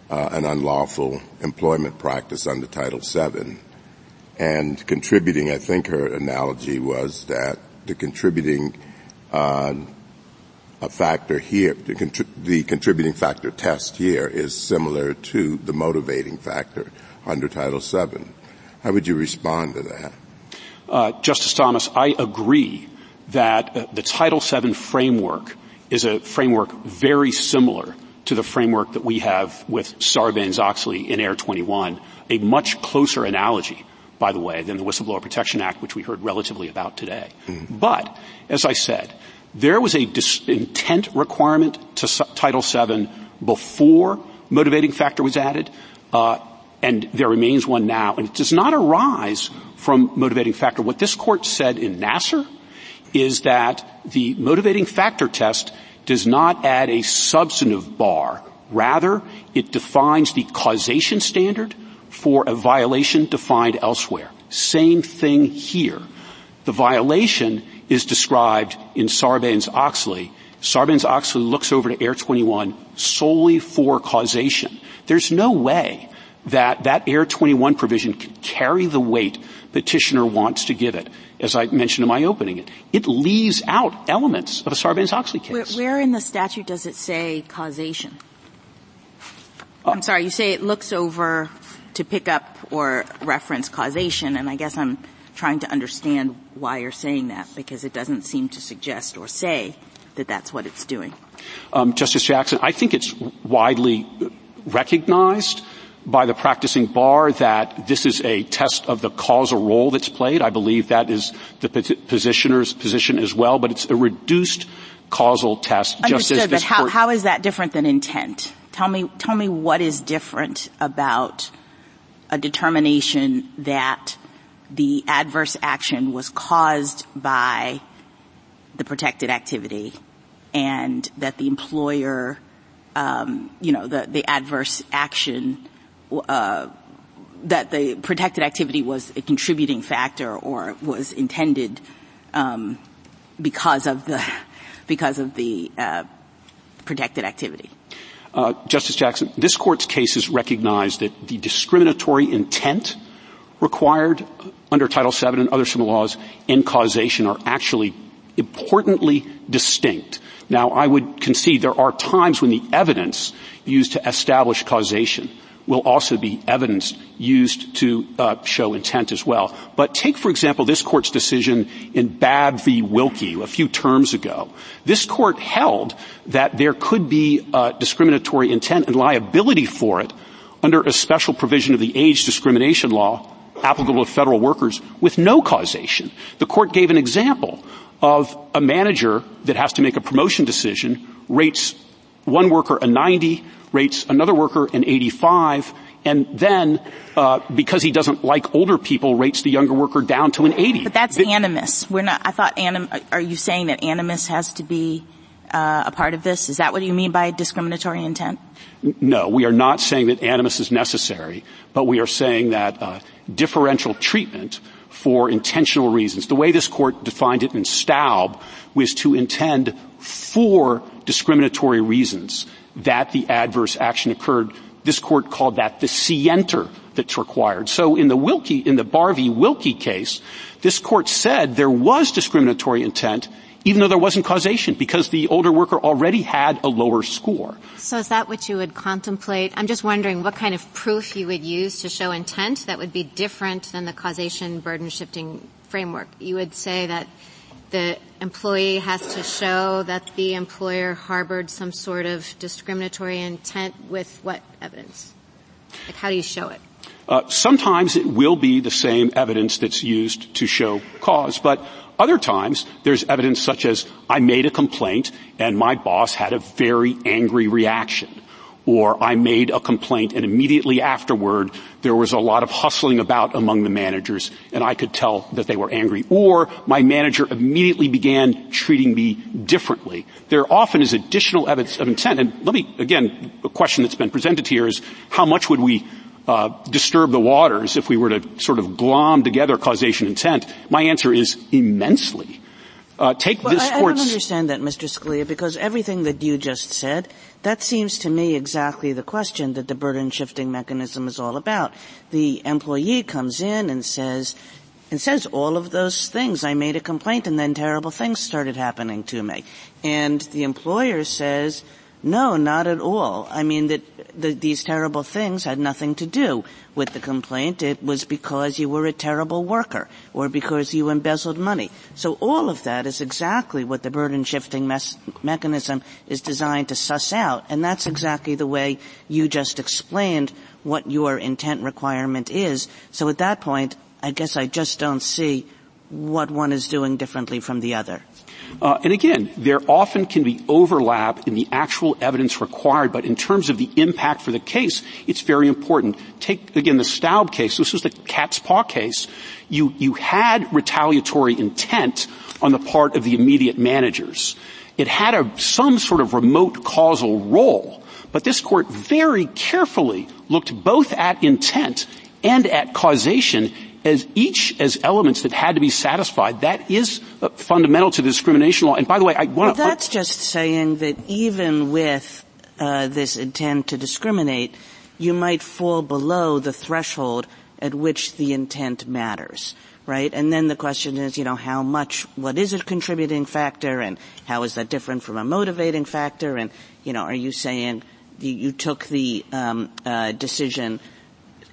uh, an unlawful employment practice under Title VII. And contributing, I think her analogy was that the contributing a factor here, the, contri- the, contributing factor test here is similar to the motivating factor under Title VII. How would you respond to that? Uh, Justice Thomas, I agree that uh, the Title VII framework is a framework very similar to the framework that we have with Sarbanes-Oxley in Air 21, a much closer analogy, by the way, than the Whistleblower Protection Act, which we heard relatively about today. Mm-hmm. But, as I said, there was a dis- intent requirement to S- Title VII before motivating factor was added, uh, and there remains one now, and it does not arise from motivating factor. What this court said in Nassar is that the motivating factor test does not add a substantive bar. Rather, it defines the causation standard for a violation defined elsewhere. Same thing here. The violation is described in Sarbanes-Oxley. Sarbanes-Oxley looks over to Air 21 solely for causation. There's no way that that Air 21 provision can carry the weight petitioner wants to give it. As I mentioned in my opening, it, it leaves out elements of a Sarbanes-Oxley case. Where, where, in the statute does it say causation? Uh, I'm sorry, you say it looks over to pick up or reference causation, and I guess I'm trying to understand why you're saying that because it doesn't seem to suggest or say that that's what it's doing. Um, Justice Jackson, I think it's widely recognized by the practicing bar that this is a test of the causal role that's played. I believe that is the positioner's position as well, but it's a reduced causal test. Understood, just as but how, how is that different than intent? Tell me, tell me what is different about a determination that the adverse action was caused by the protected activity and that the employer, um, you know, the, the adverse action uh, that the protected activity was a contributing factor or was intended um, because of the because of the uh, protected activity. Uh, Justice Jackson, this court's cases recognize that the discriminatory intent required under Title VII and other similar laws and causation are actually importantly distinct. Now, I would concede there are times when the evidence used to establish causation will also be evidence used to uh, show intent as well. But take, for example, this court's decision in Babb v. Wilkie a few terms ago. This court held that there could be uh, discriminatory intent and liability for it under a special provision of the age discrimination law applicable to federal workers with no causation. The court gave an example of a manager that has to make a promotion decision, rates one worker a 90, rates another worker an 85, and then, uh, because he doesn't like older people, rates the younger worker down to an 80. But that's animus. We're not. I thought anim. Are you saying that animus has to be uh, a part of this? Is that what you mean by discriminatory intent? No, we are not saying that animus is necessary, but we are saying that uh, differential treatment for intentional reasons. The way this court defined it in Staub was to intend for discriminatory reasons that the adverse action occurred. This court called that the scienter that's required. So in the Wilkie, in the Barr v. Wilkie case, this court said there was discriminatory intent even though there wasn't causation because the older worker already had a lower score. So is that what you would contemplate? I'm just wondering what kind of proof you would use to show intent that would be different than the causation burden shifting framework. You would say that the employee has to show that the employer harbored some sort of discriminatory intent with what evidence? Like how do you show it? Uh, sometimes it will be the same evidence that's used to show cause, but other times there's evidence such as I made a complaint and my boss had a very angry reaction or I made a complaint and immediately afterward there was a lot of hustling about among the managers and I could tell that they were angry. Or my manager immediately began treating me differently. There often is additional evidence of intent. And let me, again, a question that's been presented here is how much would we uh, disturb the waters if we were to sort of glom together causation intent? My answer is immensely. Uh, take well, this I, I don't understand that, Mr. Scalia, because everything that you just said, that seems to me exactly the question that the burden shifting mechanism is all about. The employee comes in and says, and says all of those things. I made a complaint and then terrible things started happening to me. And the employer says, no, not at all. I mean that the, these terrible things had nothing to do with the complaint. It was because you were a terrible worker or because you embezzled money. So all of that is exactly what the burden shifting mes- mechanism is designed to suss out. And that's exactly the way you just explained what your intent requirement is. So at that point, I guess I just don't see what one is doing differently from the other. Uh, and again, there often can be overlap in the actual evidence required, but in terms of the impact for the case, it's very important. Take again the Staub case. This was the cat's paw case. You you had retaliatory intent on the part of the immediate managers. It had a, some sort of remote causal role, but this court very carefully looked both at intent and at causation as each as elements that had to be satisfied. That is fundamental to the discrimination law. And by the way, I want to. Well, that's just saying that even with uh, this intent to discriminate, you might fall below the threshold at which the intent matters. Right? And then the question is, you know, how much, what is a contributing factor and how is that different from a motivating factor? And, you know, are you saying you, you took the um, uh, decision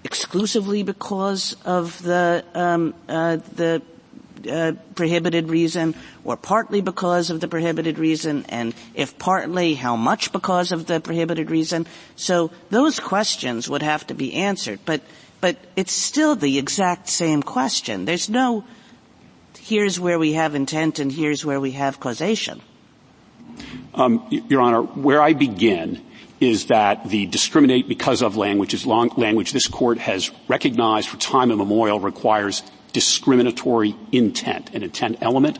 exclusively because of the um, uh, the uh, prohibited reason, or partly because of the prohibited reason, and if partly, how much because of the prohibited reason? So those questions would have to be answered, but but it's still the exact same question. There's no here's where we have intent and here's where we have causation. Um, Your Honor, where I begin is that the discriminate because of language is long, language this court has recognized for time immemorial requires discriminatory intent, an intent element,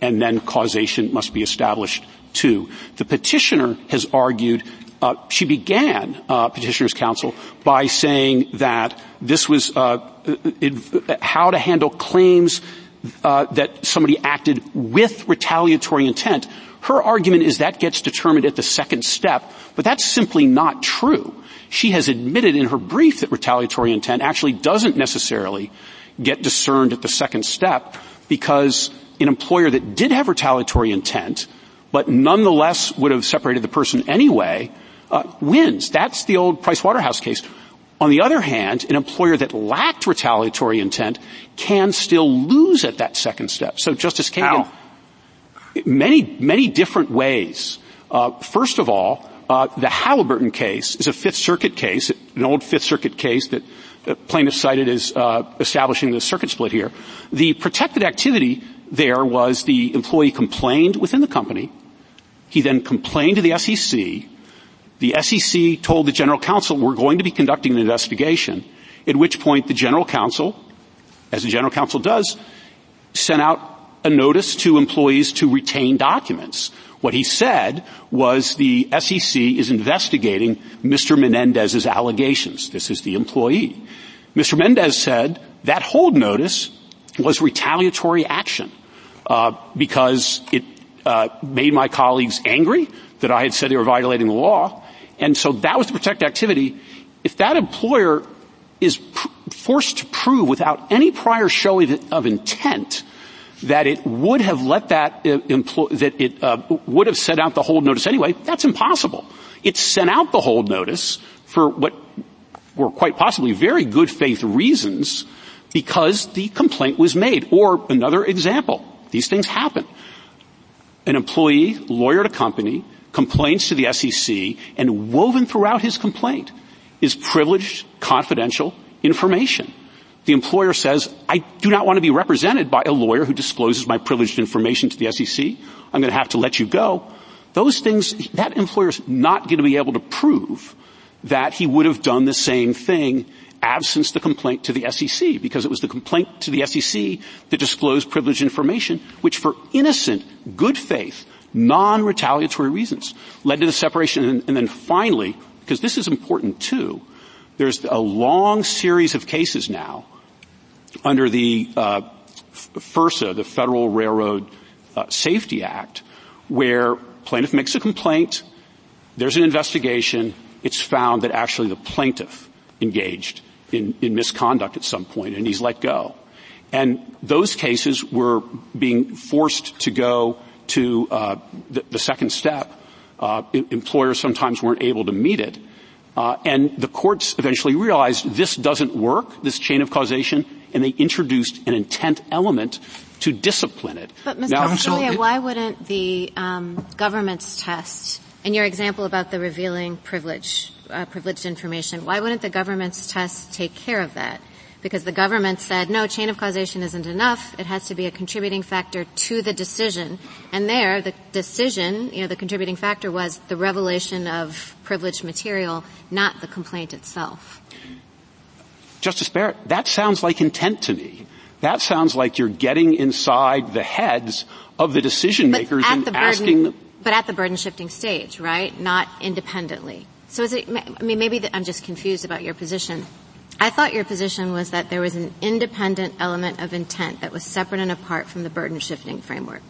and then causation must be established too. The petitioner has argued uh, she began uh, petitioner's counsel by saying that this was uh, it, how to handle claims uh, that somebody acted with retaliatory intent her argument is that gets determined at the second step, but that's simply not true. She has admitted in her brief that retaliatory intent actually doesn't necessarily get discerned at the second step because an employer that did have retaliatory intent, but nonetheless would have separated the person anyway, uh, wins. That's the old Price Waterhouse case. On the other hand, an employer that lacked retaliatory intent can still lose at that second step. So Justice Kagan? Many, many different ways. Uh, first of all, uh, the Halliburton case is a Fifth Circuit case, an old Fifth Circuit case that uh, plaintiffs cited as uh, establishing the circuit split here. The protected activity there was the employee complained within the company. He then complained to the SEC. The SEC told the general counsel, we're going to be conducting an investigation, at which point the general counsel, as the general counsel does, sent out a notice to employees to retain documents. What he said was the SEC is investigating Mr. Menendez's allegations. This is the employee. Mr. Mendez said that hold notice was retaliatory action uh, because it uh, made my colleagues angry that I had said they were violating the law, and so that was the protect activity. If that employer is pr- forced to prove without any prior showing of intent that it would have let that uh, that it uh, would have sent out the hold notice anyway, that's impossible. It sent out the hold notice for what were quite possibly very good faith reasons because the complaint was made. Or another example, these things happen. An employee, lawyer a company, complains to the SEC and woven throughout his complaint is privileged, confidential information. The employer says, I do not want to be represented by a lawyer who discloses my privileged information to the SEC. I'm going to have to let you go. Those things, that employer is not going to be able to prove that he would have done the same thing absence the complaint to the SEC because it was the complaint to the SEC that disclosed privileged information, which for innocent, good faith, non-retaliatory reasons led to the separation. And, and then finally, because this is important too, there's a long series of cases now under the uh, FRSA, the Federal Railroad uh, Safety Act, where plaintiff makes a complaint, there's an investigation, it's found that actually the plaintiff engaged in, in misconduct at some point and he's let go. And those cases were being forced to go to uh, the, the, second step. Uh, employers sometimes weren't able to meet it. Uh, and the courts eventually realized this doesn't work, this chain of causation, and they introduced an intent element to discipline it. But Mr. Now, Scalia, why wouldn't the um, government's test, in your example about the revealing privilege, uh, privileged information, why wouldn't the government's test take care of that? Because the government said, no, chain of causation isn't enough. It has to be a contributing factor to the decision. And there, the decision, you know, the contributing factor was the revelation of privileged material, not the complaint itself. Justice Barrett, that sounds like intent to me. That sounds like you're getting inside the heads of the decision makers and burden, asking them. But at the burden shifting stage, right? Not independently. So is it, I mean, maybe the, I'm just confused about your position. I thought your position was that there was an independent element of intent that was separate and apart from the burden shifting framework.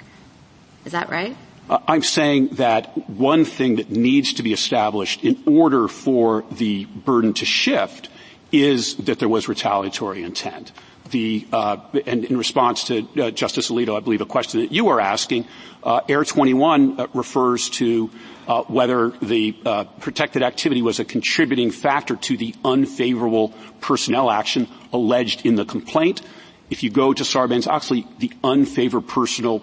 Is that right? Uh, I'm saying that one thing that needs to be established in order for the burden to shift is that there was retaliatory intent the uh, and in response to uh, Justice Alito, I believe a question that you were asking, uh, Air 21 uh, refers to uh, whether the uh, protected activity was a contributing factor to the unfavorable personnel action alleged in the complaint. If you go to Sarbanes-Oxley, the personal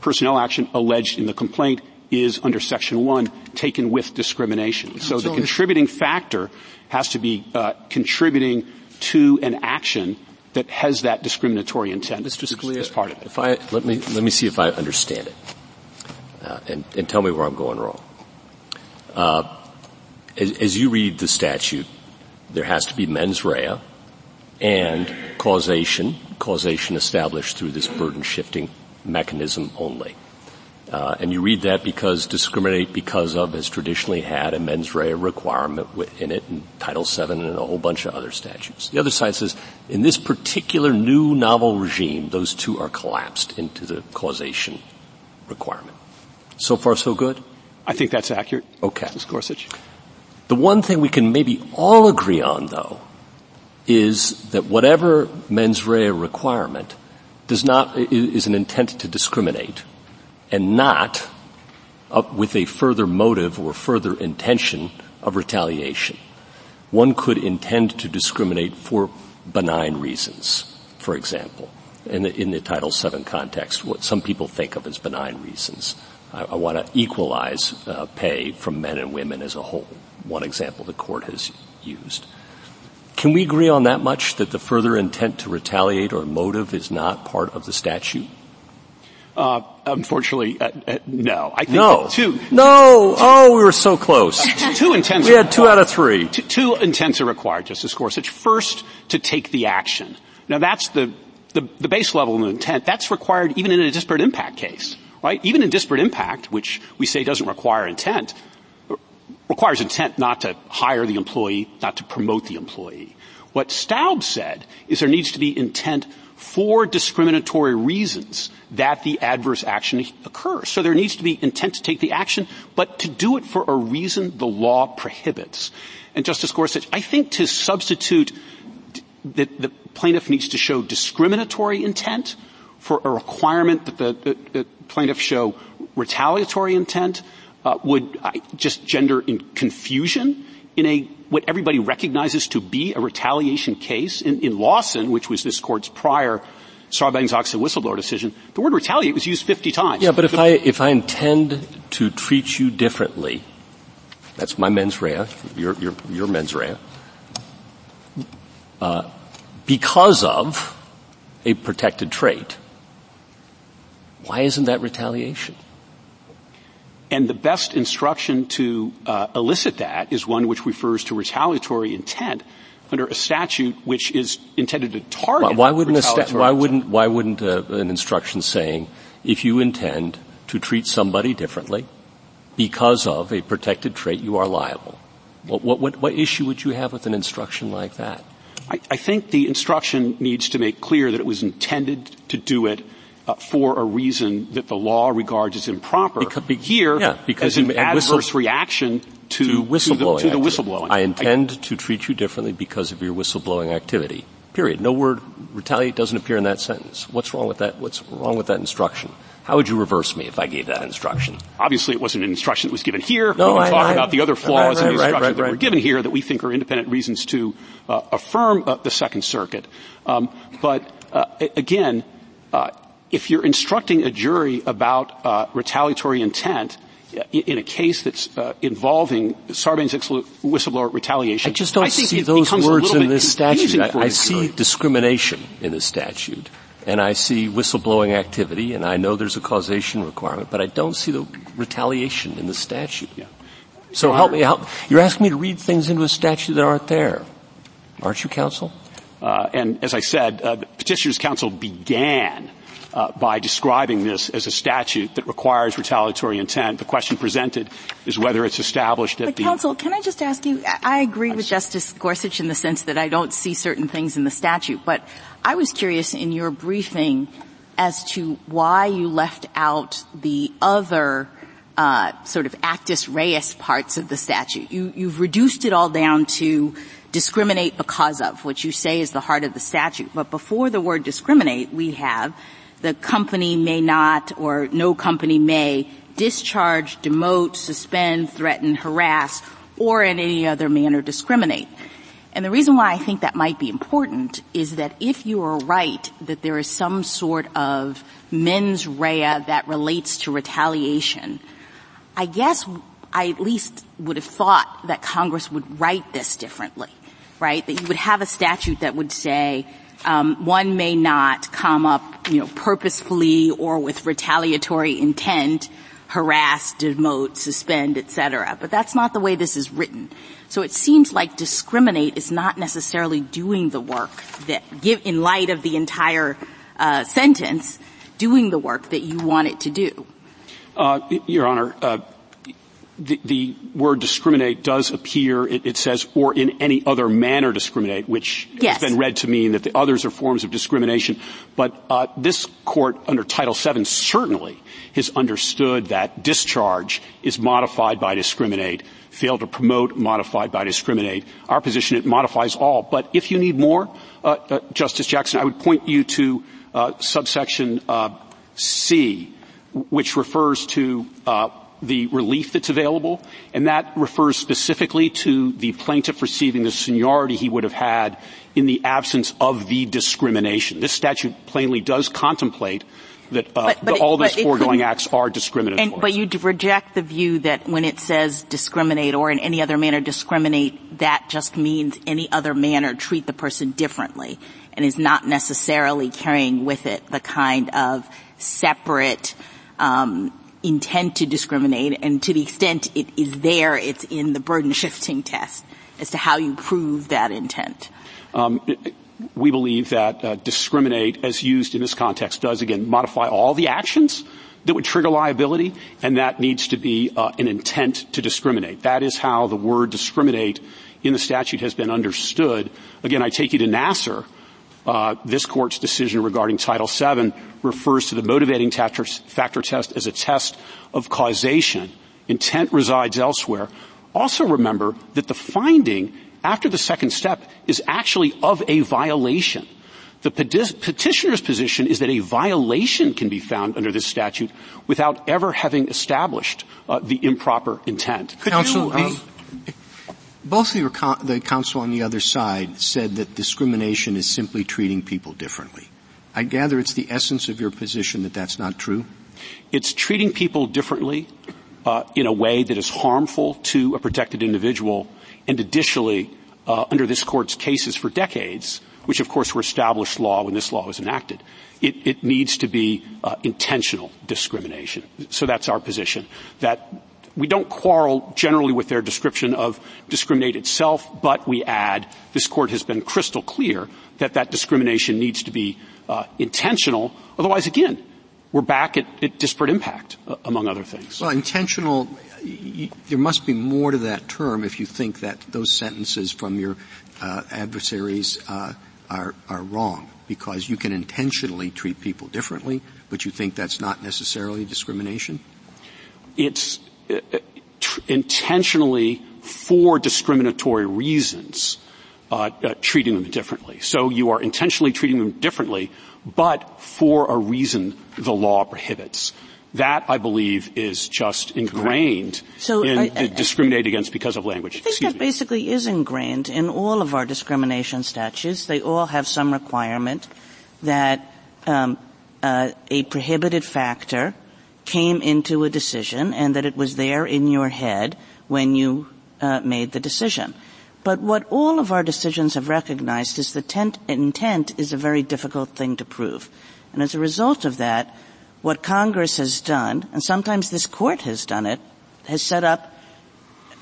personnel action alleged in the complaint is under Section 1 taken with discrimination. So the contributing factor has to be contributing to an action that has that discriminatory intent. Mr. Scalia, as part of it. If I, let me, let me see if I understand it. Uh, and, and, tell me where I'm going wrong. Uh, as, as you read the statute, there has to be mens rea and causation, causation established through this burden shifting mechanism only. Uh, and you read that because discriminate because of has traditionally had a mens rea requirement in it in Title VII and a whole bunch of other statutes. The other side says in this particular new novel regime, those two are collapsed into the causation requirement. So far so good? I think that's accurate. Okay. Ms. Gorsuch. The one thing we can maybe all agree on though is that whatever mens rea requirement does not, is an intent to discriminate and not with a further motive or further intention of retaliation. One could intend to discriminate for benign reasons, for example, in the, in the Title VII context, what some people think of as benign reasons. I, I want to equalize uh, pay from men and women as a whole. One example the court has used. Can we agree on that much that the further intent to retaliate or motive is not part of the statute? Uh, unfortunately, uh, uh, no. I think no. two. No. Oh, we were so close. two intents. We had two out of three. Two, two intents are required, Justice Gorsuch. First, to take the action. Now, that's the, the the base level of intent. That's required even in a disparate impact case, right? Even in disparate impact, which we say doesn't require intent, requires intent not to hire the employee, not to promote the employee. What Staub said is there needs to be intent for discriminatory reasons that the adverse action occurs. So there needs to be intent to take the action, but to do it for a reason the law prohibits. And Justice Gorsuch, I think to substitute that the plaintiff needs to show discriminatory intent for a requirement that the, the, the plaintiff show retaliatory intent uh, would just gender in confusion in a what everybody recognizes to be a retaliation case in, in Lawson, which was this court's prior Sarbanes-Oxley whistleblower decision, the word retaliate was used 50 times. Yeah, but if I, if I intend to treat you differently, that's my mens rea, your, your, your mens rea, uh, because of a protected trait, why isn't that retaliation? And the best instruction to uh, elicit that is one which refers to retaliatory intent under a statute which is intended to target. Why, why wouldn't, sta- why wouldn't why wouldn't uh, an instruction saying if you intend to treat somebody differently because of a protected trait, you are liable? What, what, what issue would you have with an instruction like that? I, I think the instruction needs to make clear that it was intended to do it uh, for a reason that the law regards as improper. Because, here, yeah, because as an adverse whistle, reaction to, to, whistleblowing to, the, to the whistleblowing. I intend I, to treat you differently because of your whistleblowing activity. Period. No word retaliate doesn't appear in that sentence. What's wrong with that? What's wrong with that instruction? How would you reverse me if I gave that instruction? Obviously, it wasn't an instruction that was given here. No, we can I, talk I, about the other flaws right, in the instructions right, that were given here that we think are independent reasons to uh, affirm uh, the Second Circuit. Um, but uh, again, uh, if you're instructing a jury about uh, retaliatory intent, in a case that's uh, involving Sarbanes whistleblower retaliation. I just don't I see those words in this statute. I, I see discrimination in the statute and I see whistleblowing activity, and I know there's a causation requirement, but I don't see the retaliation in the statute. Yeah. So help me out. You're asking me to read things into a statute that aren't there, aren't you, counsel? Uh, and as I said, uh, the petitioner's counsel began uh, by describing this as a statute that requires retaliatory intent. The question presented is whether it's established at but the. Counsel, can I just ask you? I agree with Justice Gorsuch in the sense that I don't see certain things in the statute, but I was curious in your briefing as to why you left out the other uh, sort of actus reus parts of the statute. You, you've reduced it all down to discriminate because of, which you say is the heart of the statute. But before the word discriminate, we have the company may not or no company may discharge, demote, suspend, threaten, harass, or in any other manner discriminate. And the reason why I think that might be important is that if you are right that there is some sort of mens rea that relates to retaliation, I guess I at least would have thought that Congress would write this differently, right? That you would have a statute that would say um, one may not come up, you know, purposefully or with retaliatory intent, harass, demote, suspend, etc. But that's not the way this is written. So it seems like discriminate is not necessarily doing the work that give, in light of the entire uh, sentence, doing the work that you want it to do. Uh, Your Honor, uh, the, the, word discriminate does appear, it, it, says, or in any other manner discriminate, which yes. has been read to mean that the others are forms of discrimination. But uh, this court under Title VII certainly has understood that discharge is modified by discriminate fail to promote, modified by discriminate. Our position, it modifies all. But if you need more, uh, uh, Justice Jackson, I would point you to uh, subsection uh, C, which refers to uh, the relief that's available, and that refers specifically to the plaintiff receiving the seniority he would have had in the absence of the discrimination. This statute plainly does contemplate that uh, but, but all those foregoing acts are discriminatory. And, but you reject the view that when it says discriminate or in any other manner discriminate, that just means any other manner treat the person differently and is not necessarily carrying with it the kind of separate um, intent to discriminate and to the extent it is there, it's in the burden shifting test as to how you prove that intent. Um, we believe that uh, discriminate as used in this context does again modify all the actions that would trigger liability and that needs to be uh, an intent to discriminate that is how the word discriminate in the statute has been understood again i take you to nassar uh, this court's decision regarding title VII refers to the motivating factor, factor test as a test of causation intent resides elsewhere also remember that the finding after the second step is actually of a violation. The petitioner's position is that a violation can be found under this statute without ever having established uh, the improper intent. Could Counsel, you, um, both the counsel on the other side said that discrimination is simply treating people differently. I gather it's the essence of your position that that's not true? It's treating people differently uh, in a way that is harmful to a protected individual, and additionally, uh, under this court's cases for decades, which of course were established law when this law was enacted, it, it needs to be uh, intentional discrimination. So that's our position. That we don't quarrel generally with their description of discriminate itself, but we add this court has been crystal clear that that discrimination needs to be uh, intentional. Otherwise, again, we're back at, at disparate impact, uh, among other things. Well, intentional, y- there must be more to that term if you think that those sentences from your uh, adversaries uh, are, are wrong, because you can intentionally treat people differently, but you think that's not necessarily discrimination? It's intentionally for discriminatory reasons. Uh, uh, treating them differently. So you are intentionally treating them differently, but for a reason the law prohibits. That, I believe, is just ingrained so in I, I, discriminate against because of language. I think Excuse that me. basically is ingrained in all of our discrimination statutes. They all have some requirement that um, uh, a prohibited factor came into a decision and that it was there in your head when you uh, made the decision. But what all of our decisions have recognized is that tent, intent is a very difficult thing to prove. And as a result of that, what Congress has done, and sometimes this court has done it, has set up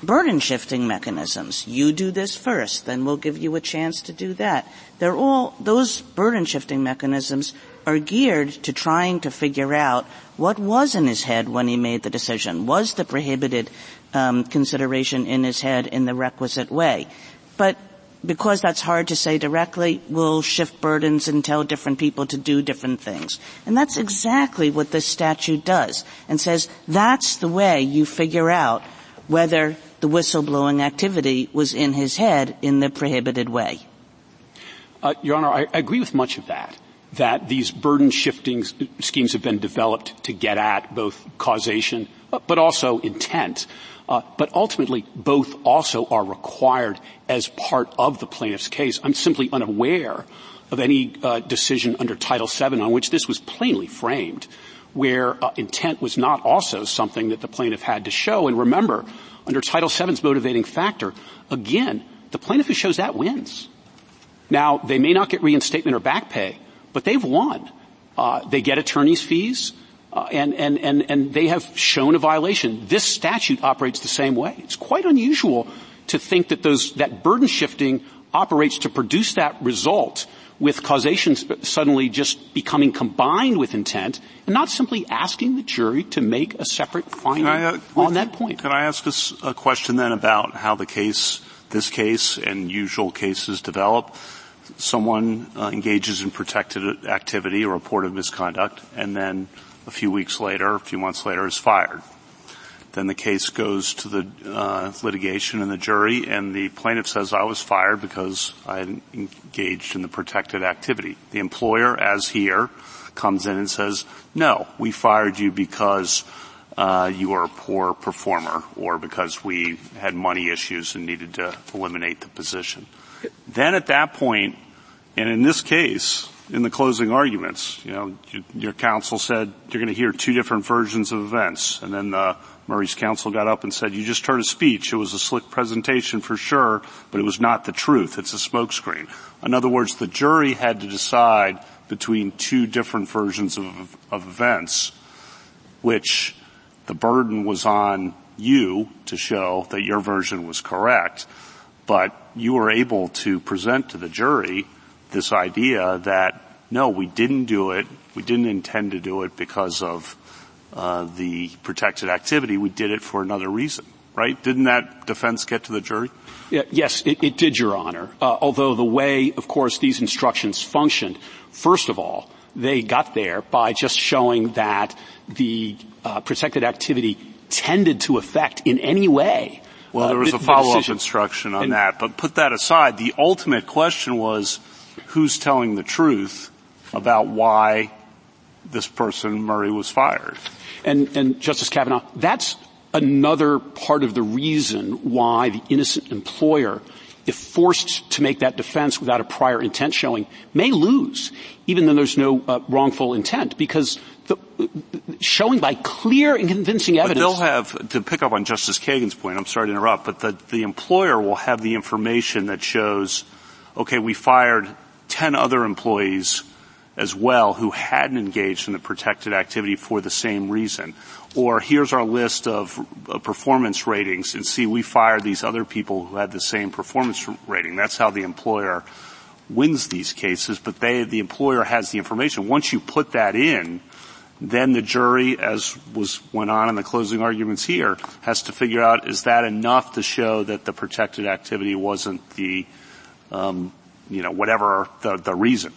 burden shifting mechanisms. You do this first, then we'll give you a chance to do that. They're all, those burden shifting mechanisms are geared to trying to figure out what was in his head when he made the decision. Was the prohibited um, consideration in his head in the requisite way. But because that's hard to say directly, we'll shift burdens and tell different people to do different things. And that's exactly what this statute does and says that's the way you figure out whether the whistleblowing activity was in his head in the prohibited way. Uh, Your Honor, I, I agree with much of that that these burden shifting schemes have been developed to get at both causation, uh, but also intent. Uh, but ultimately, both also are required as part of the plaintiff's case. I'm simply unaware of any uh, decision under Title VII on which this was plainly framed, where uh, intent was not also something that the plaintiff had to show. And remember, under Title VII's motivating factor, again, the plaintiff who shows that wins. Now, they may not get reinstatement or back pay, but they've won. Uh, they get attorney's fees. Uh, and, and, and, and they have shown a violation. This statute operates the same way. It's quite unusual to think that those, that burden shifting operates to produce that result with causation suddenly just becoming combined with intent and not simply asking the jury to make a separate finding I, uh, on that point. Can I ask a, a question then about how the case, this case and usual cases develop? Someone uh, engages in protected activity or report of misconduct and then a few weeks later, a few months later, is fired. Then the case goes to the uh, litigation and the jury, and the plaintiff says, I was fired because I engaged in the protected activity. The employer, as here, comes in and says, no, we fired you because uh, you are a poor performer or because we had money issues and needed to eliminate the position. Then at that point, and in this case, in the closing arguments. You know, your counsel said you're going to hear two different versions of events, and then the Murray's counsel got up and said, "You just heard a speech. It was a slick presentation for sure, but it was not the truth. It's a smokescreen." In other words, the jury had to decide between two different versions of, of events, which the burden was on you to show that your version was correct, but you were able to present to the jury this idea that no, we didn't do it. We didn't intend to do it because of uh, the protected activity. We did it for another reason, right? Didn't that defense get to the jury? Yeah, yes, it, it, did, Your Honor. Uh, although the way, of course, these instructions functioned, first of all, they got there by just showing that the uh, protected activity tended to affect in any way. Well, there was uh, a follow-up instruction on and, that, but put that aside. The ultimate question was who's telling the truth about why this person, Murray, was fired. And, and Justice Kavanaugh, that's another part of the reason why the innocent employer if forced to make that defense without a prior intent showing, may lose, even though there's no uh, wrongful intent, because showing by clear and convincing evidence. But they'll have, to pick up on Justice Kagan's point, I'm sorry to interrupt, but the, the employer will have the information that shows, okay, we fired 10 other employees as well who hadn't engaged in the protected activity for the same reason. Or here's our list of uh, performance ratings and see we fired these other people who had the same performance rating. That's how the employer wins these cases, but they, the employer has the information. Once you put that in, then the jury, as was went on in the closing arguments here, has to figure out is that enough to show that the protected activity wasn't the, um, you know, whatever the, the reason.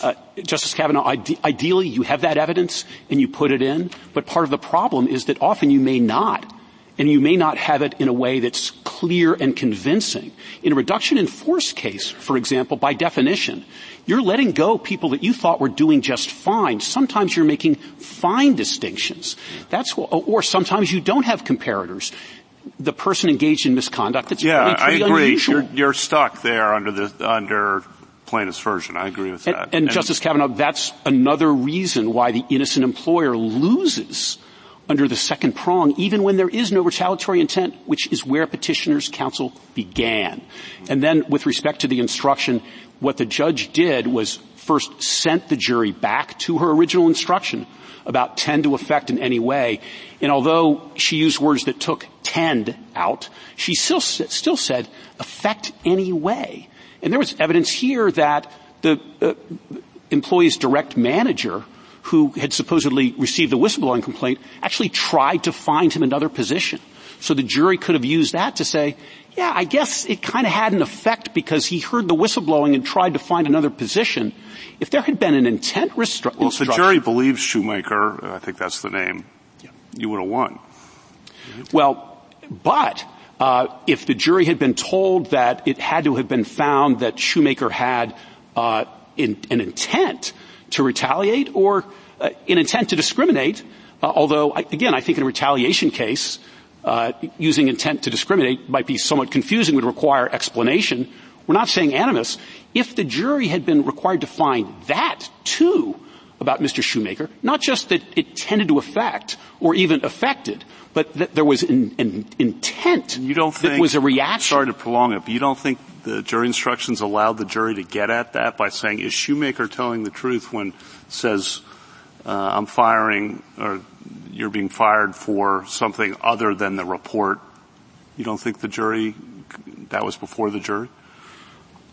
Uh, Justice Kavanaugh, ide- ideally you have that evidence and you put it in, but part of the problem is that often you may not. And you may not have it in a way that's clear and convincing. In a reduction in force case, for example, by definition, you're letting go people that you thought were doing just fine. Sometimes you're making fine distinctions. That's, or sometimes you don't have comparators the person engaged in misconduct. That's yeah, I agree. You're, you're, stuck there under the under plaintiff's version. I agree with that. And, and, and Justice Kavanaugh, that's another reason why the innocent employer loses under the second prong, even when there is no retaliatory intent, which is where petitioner's counsel began. And then with respect to the instruction, what the judge did was first sent the jury back to her original instruction about tend to affect in any way. And although she used words that took tend out, she still, still said affect any way. And there was evidence here that the uh, employee's direct manager who had supposedly received the whistleblowing complaint actually tried to find him another position. So the jury could have used that to say, yeah, I guess it kind of had an effect because he heard the whistleblowing and tried to find another position. If there had been an intent restru- well, if the jury believes Schumacher, I think that's the name, yeah. you would have won. Well, but uh, if the jury had been told that it had to have been found that Schumacher had uh, in, an intent to retaliate or uh, intent to discriminate, uh, although again, I think in a retaliation case, uh, using intent to discriminate might be somewhat confusing, would require explanation. We're not saying animus. If the jury had been required to find that too about Mr. Schumacher, not just that it tended to affect or even affected, but that there was an, an intent you don't think, that was a reaction. Sorry to prolong it, but you don't think the jury instructions allowed the jury to get at that by saying, is Schumacher telling the truth when says, uh, I'm firing, or you're being fired for something other than the report? You don't think the jury, that was before the jury?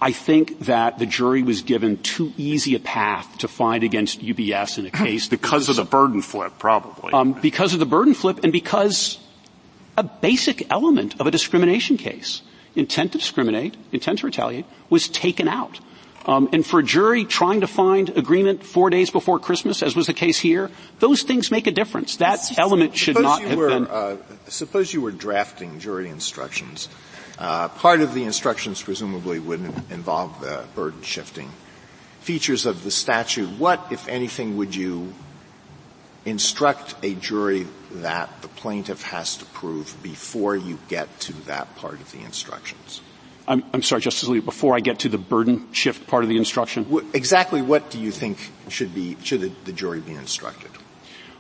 I think that the jury was given too easy a path to find against UBS in a case because of the burden flip, probably. Um, because of the burden flip, and because a basic element of a discrimination case, intent to discriminate, intent to retaliate, was taken out. Um, and for a jury trying to find agreement four days before Christmas, as was the case here, those things make a difference. That element should not have were, been. Uh, suppose you were drafting jury instructions uh, part of the instructions presumably would involve the burden shifting features of the statute. What, if anything, would you instruct a jury that the plaintiff has to prove before you get to that part of the instructions? I'm, I'm sorry, Justice Alito, before I get to the burden shift part of the instruction. exactly what do you think should be, should the, the jury be instructed?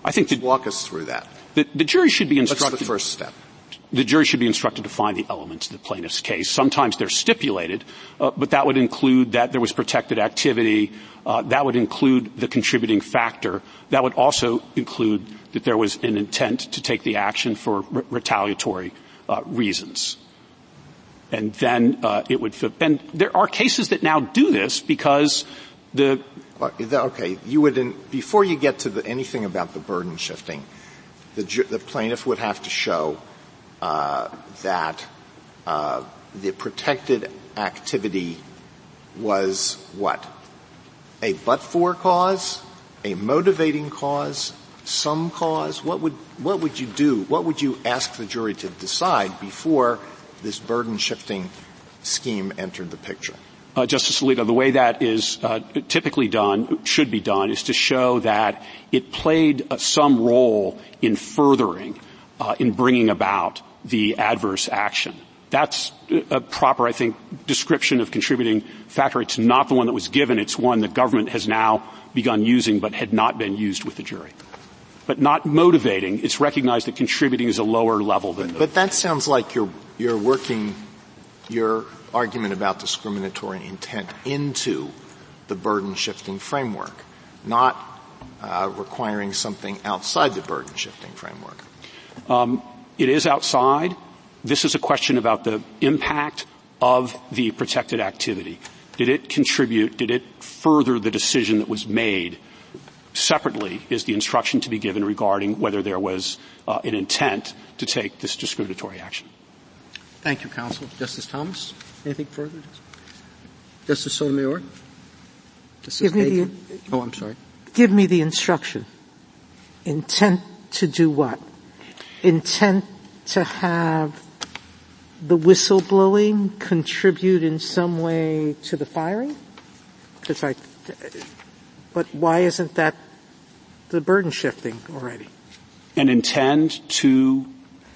I think the, walk us through that. The, the jury should be instructed. What's the first step? The jury should be instructed to find the elements of the plaintiff's case. Sometimes they're stipulated, uh, but that would include that there was protected activity. Uh, that would include the contributing factor. That would also include that there was an intent to take the action for re- retaliatory uh, reasons. And then uh, it would. And there are cases that now do this because the. Okay, you would in, before you get to the, anything about the burden shifting, the, the plaintiff would have to show that uh, the protected activity was what? A but-for cause? A motivating cause? Some cause? What would, what would you do? What would you ask the jury to decide before this burden shifting scheme entered the picture? Uh, Justice Alito, the way that is uh, typically done, should be done, is to show that it played uh, some role in furthering uh, in bringing about the adverse action. That's a proper, I think, description of contributing factor. It's not the one that was given. It's one the government has now begun using but had not been used with the jury. But not motivating. It's recognized that contributing is a lower level than. But that sounds like you're you're working your argument about discriminatory intent into the burden shifting framework, not uh, requiring something outside the burden shifting framework. Um, it is outside. This is a question about the impact of the protected activity. Did it contribute? Did it further the decision that was made? Separately is the instruction to be given regarding whether there was uh, an intent to take this discriminatory action. Thank you, counsel. Justice Thomas, anything further? Justice Sotomayor? Justice Give me the, oh, I'm sorry. Give me the instruction. Intent to do what? Intent to have the whistleblowing contribute in some way to the firing? Because I, but why isn't that the burden shifting already? And intend to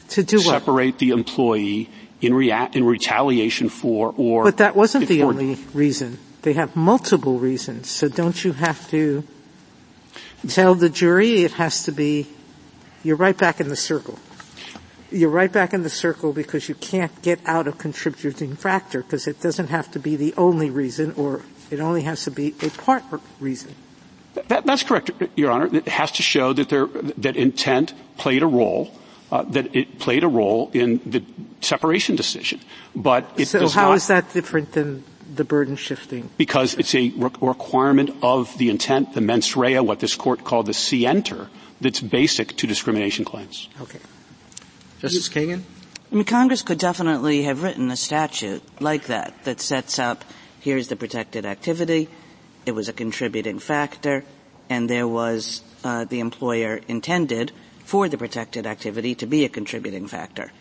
to do separate what? the employee in, rea- in retaliation for or. But that wasn't the only reason. They have multiple reasons. So don't you have to tell the jury it has to be? You're right back in the circle you're right back in the circle because you can't get out of contributing factor because it doesn't have to be the only reason or it only has to be a part reason. That, that's correct, Your Honor. It has to show that there, that intent played a role, uh, that it played a role in the separation decision. But it so does how not, is that different than the burden shifting? Because it's a re- requirement of the intent, the mens rea, what this court called the scienter, that's basic to discrimination claims. Okay. Justice Kagan? I mean, Congress could definitely have written a statute like that that sets up, here's the protected activity, it was a contributing factor, and there was, uh, the employer intended for the protected activity to be a contributing factor.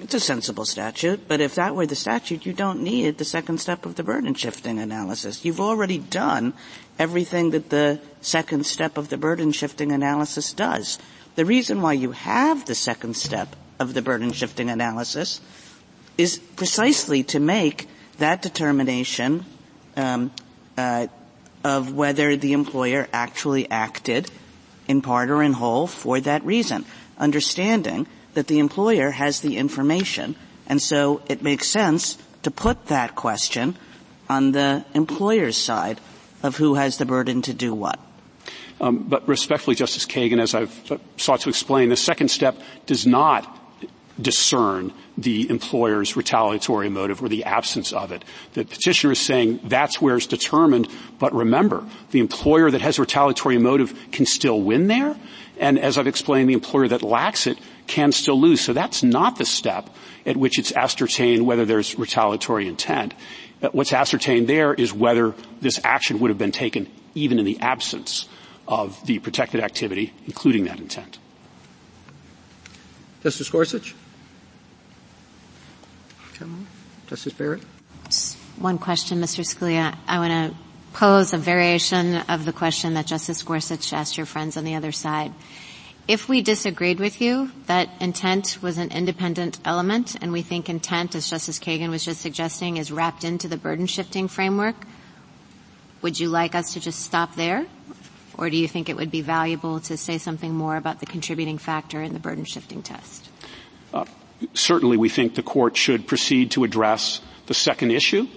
It's a sensible statute, but if that were the statute, you don't need the second step of the burden shifting analysis. You've already done everything that the second step of the burden shifting analysis does. The reason why you have the second step of the burden shifting analysis is precisely to make that determination um, uh, of whether the employer actually acted in part or in whole for that reason, understanding that the employer has the information, and so it makes sense to put that question on the employer's side of who has the burden to do what. Um, but respectfully, Justice Kagan, as I've uh, sought to explain, the second step does not discern the employer's retaliatory motive or the absence of it. The petitioner is saying that's where it's determined, but remember, the employer that has retaliatory motive can still win there, and as I've explained, the employer that lacks it can still lose. So that's not the step at which it's ascertained whether there's retaliatory intent. What's ascertained there is whether this action would have been taken even in the absence of the protected activity, including that intent. Justice Gorsuch? Justice Barrett? One question, Mr. Scalia. I want to pose a variation of the question that Justice Gorsuch asked your friends on the other side. If we disagreed with you that intent was an independent element and we think intent, as Justice Kagan was just suggesting, is wrapped into the burden shifting framework, would you like us to just stop there? Or do you think it would be valuable to say something more about the contributing factor in the burden shifting test? Uh, certainly we think the court should proceed to address the second issue.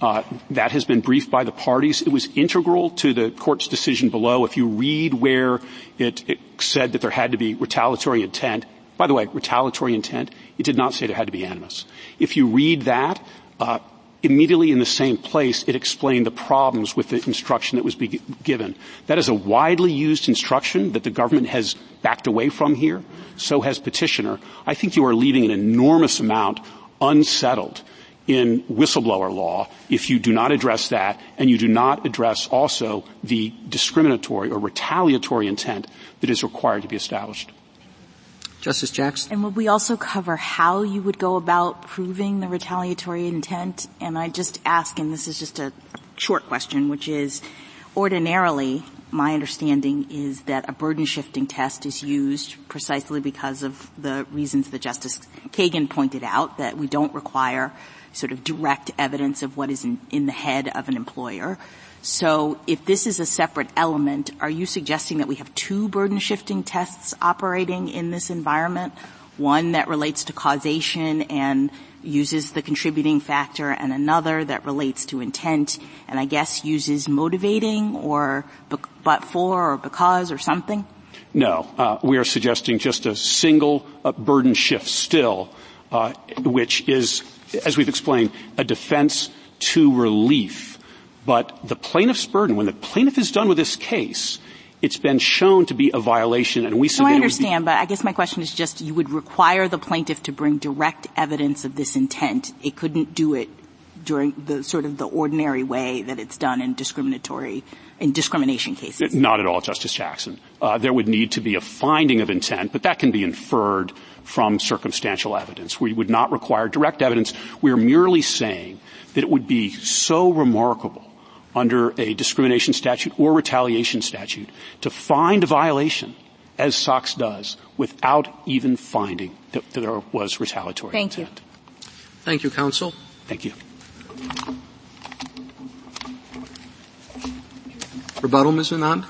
Uh, that has been briefed by the parties. It was integral to the court's decision below. If you read where it, it said that there had to be retaliatory intent, by the way, retaliatory intent, it did not say there had to be animus. If you read that, uh, immediately in the same place, it explained the problems with the instruction that was given. That is a widely used instruction that the government has backed away from here. So has petitioner. I think you are leaving an enormous amount unsettled in whistleblower law if you do not address that and you do not address also the discriminatory or retaliatory intent that is required to be established. Justice Jackson. And would we also cover how you would go about proving the retaliatory intent? And I just ask, and this is just a short question, which is, ordinarily, my understanding is that a burden shifting test is used precisely because of the reasons that Justice Kagan pointed out, that we don't require sort of direct evidence of what is in, in the head of an employer. So if this is a separate element, are you suggesting that we have two burden shifting tests operating in this environment? One that relates to causation and uses the contributing factor and another that relates to intent and I guess uses motivating or but for or because or something? No. Uh, we are suggesting just a single uh, burden shift still, uh, which is, as we've explained, a defense to relief. But the plaintiff's burden, when the plaintiff is done with this case, it's been shown to be a violation and we submit no, I understand, but I guess my question is just you would require the plaintiff to bring direct evidence of this intent. It couldn't do it during the sort of the ordinary way that it's done in discriminatory in discrimination cases. Not at all, Justice Jackson. Uh, there would need to be a finding of intent, but that can be inferred from circumstantial evidence. We would not require direct evidence. We're merely saying that it would be so remarkable under a discrimination statute or retaliation statute to find a violation as SOX does without even finding that, that there was retaliatory Thank intent. you. Thank you, counsel. Thank you. Rebuttal, Ms. Anand?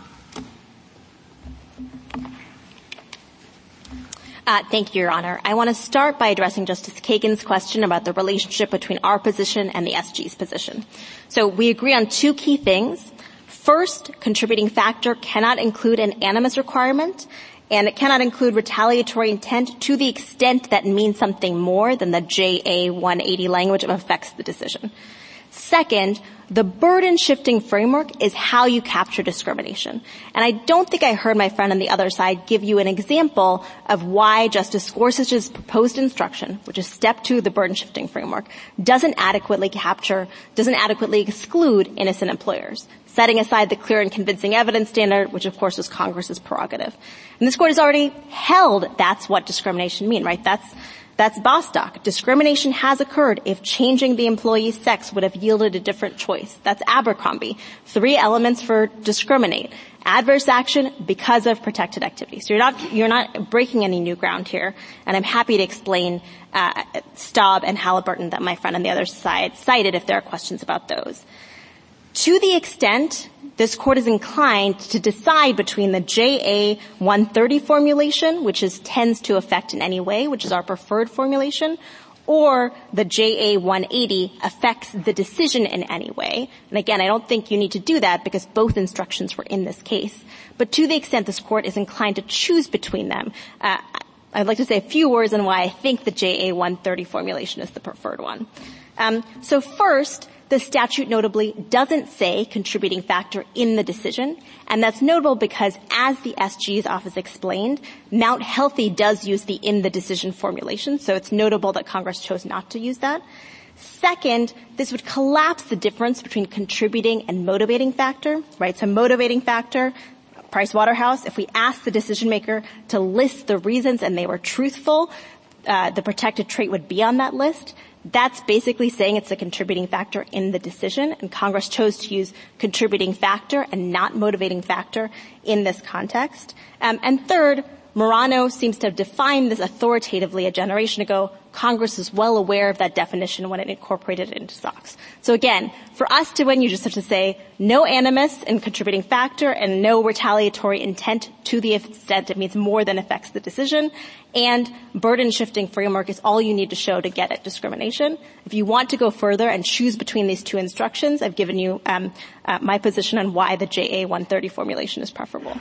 Uh, thank you, Your Honor. I want to start by addressing Justice Kagan's question about the relationship between our position and the SG's position. So we agree on two key things. First, contributing factor cannot include an animus requirement, and it cannot include retaliatory intent to the extent that means something more than the JA 180 language affects the decision. Second, the burden shifting framework is how you capture discrimination. And I don't think I heard my friend on the other side give you an example of why Justice Gorsuch's proposed instruction, which is step two of the burden shifting framework, doesn't adequately capture, doesn't adequately exclude innocent employers, setting aside the clear and convincing evidence standard, which of course is Congress's prerogative. And this court has already held that's what discrimination means, right? That's that's Bostock. Discrimination has occurred if changing the employee's sex would have yielded a different choice. That's Abercrombie. Three elements for discriminate. Adverse action because of protected activity. So you're not, you're not breaking any new ground here. And I'm happy to explain, uh, Staub and Halliburton that my friend on the other side cited if there are questions about those. To the extent this court is inclined to decide between the JA 130 formulation, which is tends to affect in any way, which is our preferred formulation, or the JA 180 affects the decision in any way. And again, I don't think you need to do that because both instructions were in this case. But to the extent this court is inclined to choose between them, uh, I'd like to say a few words on why I think the JA 130 formulation is the preferred one. Um, so first, the statute notably doesn't say contributing factor in the decision, and that's notable because as the SG's office explained, Mount Healthy does use the in the decision formulation, so it's notable that Congress chose not to use that. Second, this would collapse the difference between contributing and motivating factor, right? So motivating factor, Price Waterhouse, if we ask the decision maker to list the reasons and they were truthful, uh, the protected trait would be on that list. That's basically saying it's a contributing factor in the decision, and Congress chose to use contributing factor and not motivating factor in this context. Um, and third, Marano seems to have defined this authoritatively a generation ago. Congress is well aware of that definition when it incorporated it into SOX. So again, for us to win, you just have to say no animus and contributing factor and no retaliatory intent to the extent it means more than affects the decision. And burden shifting framework is all you need to show to get at discrimination. If you want to go further and choose between these two instructions, I've given you um, uh, my position on why the JA 130 formulation is preferable.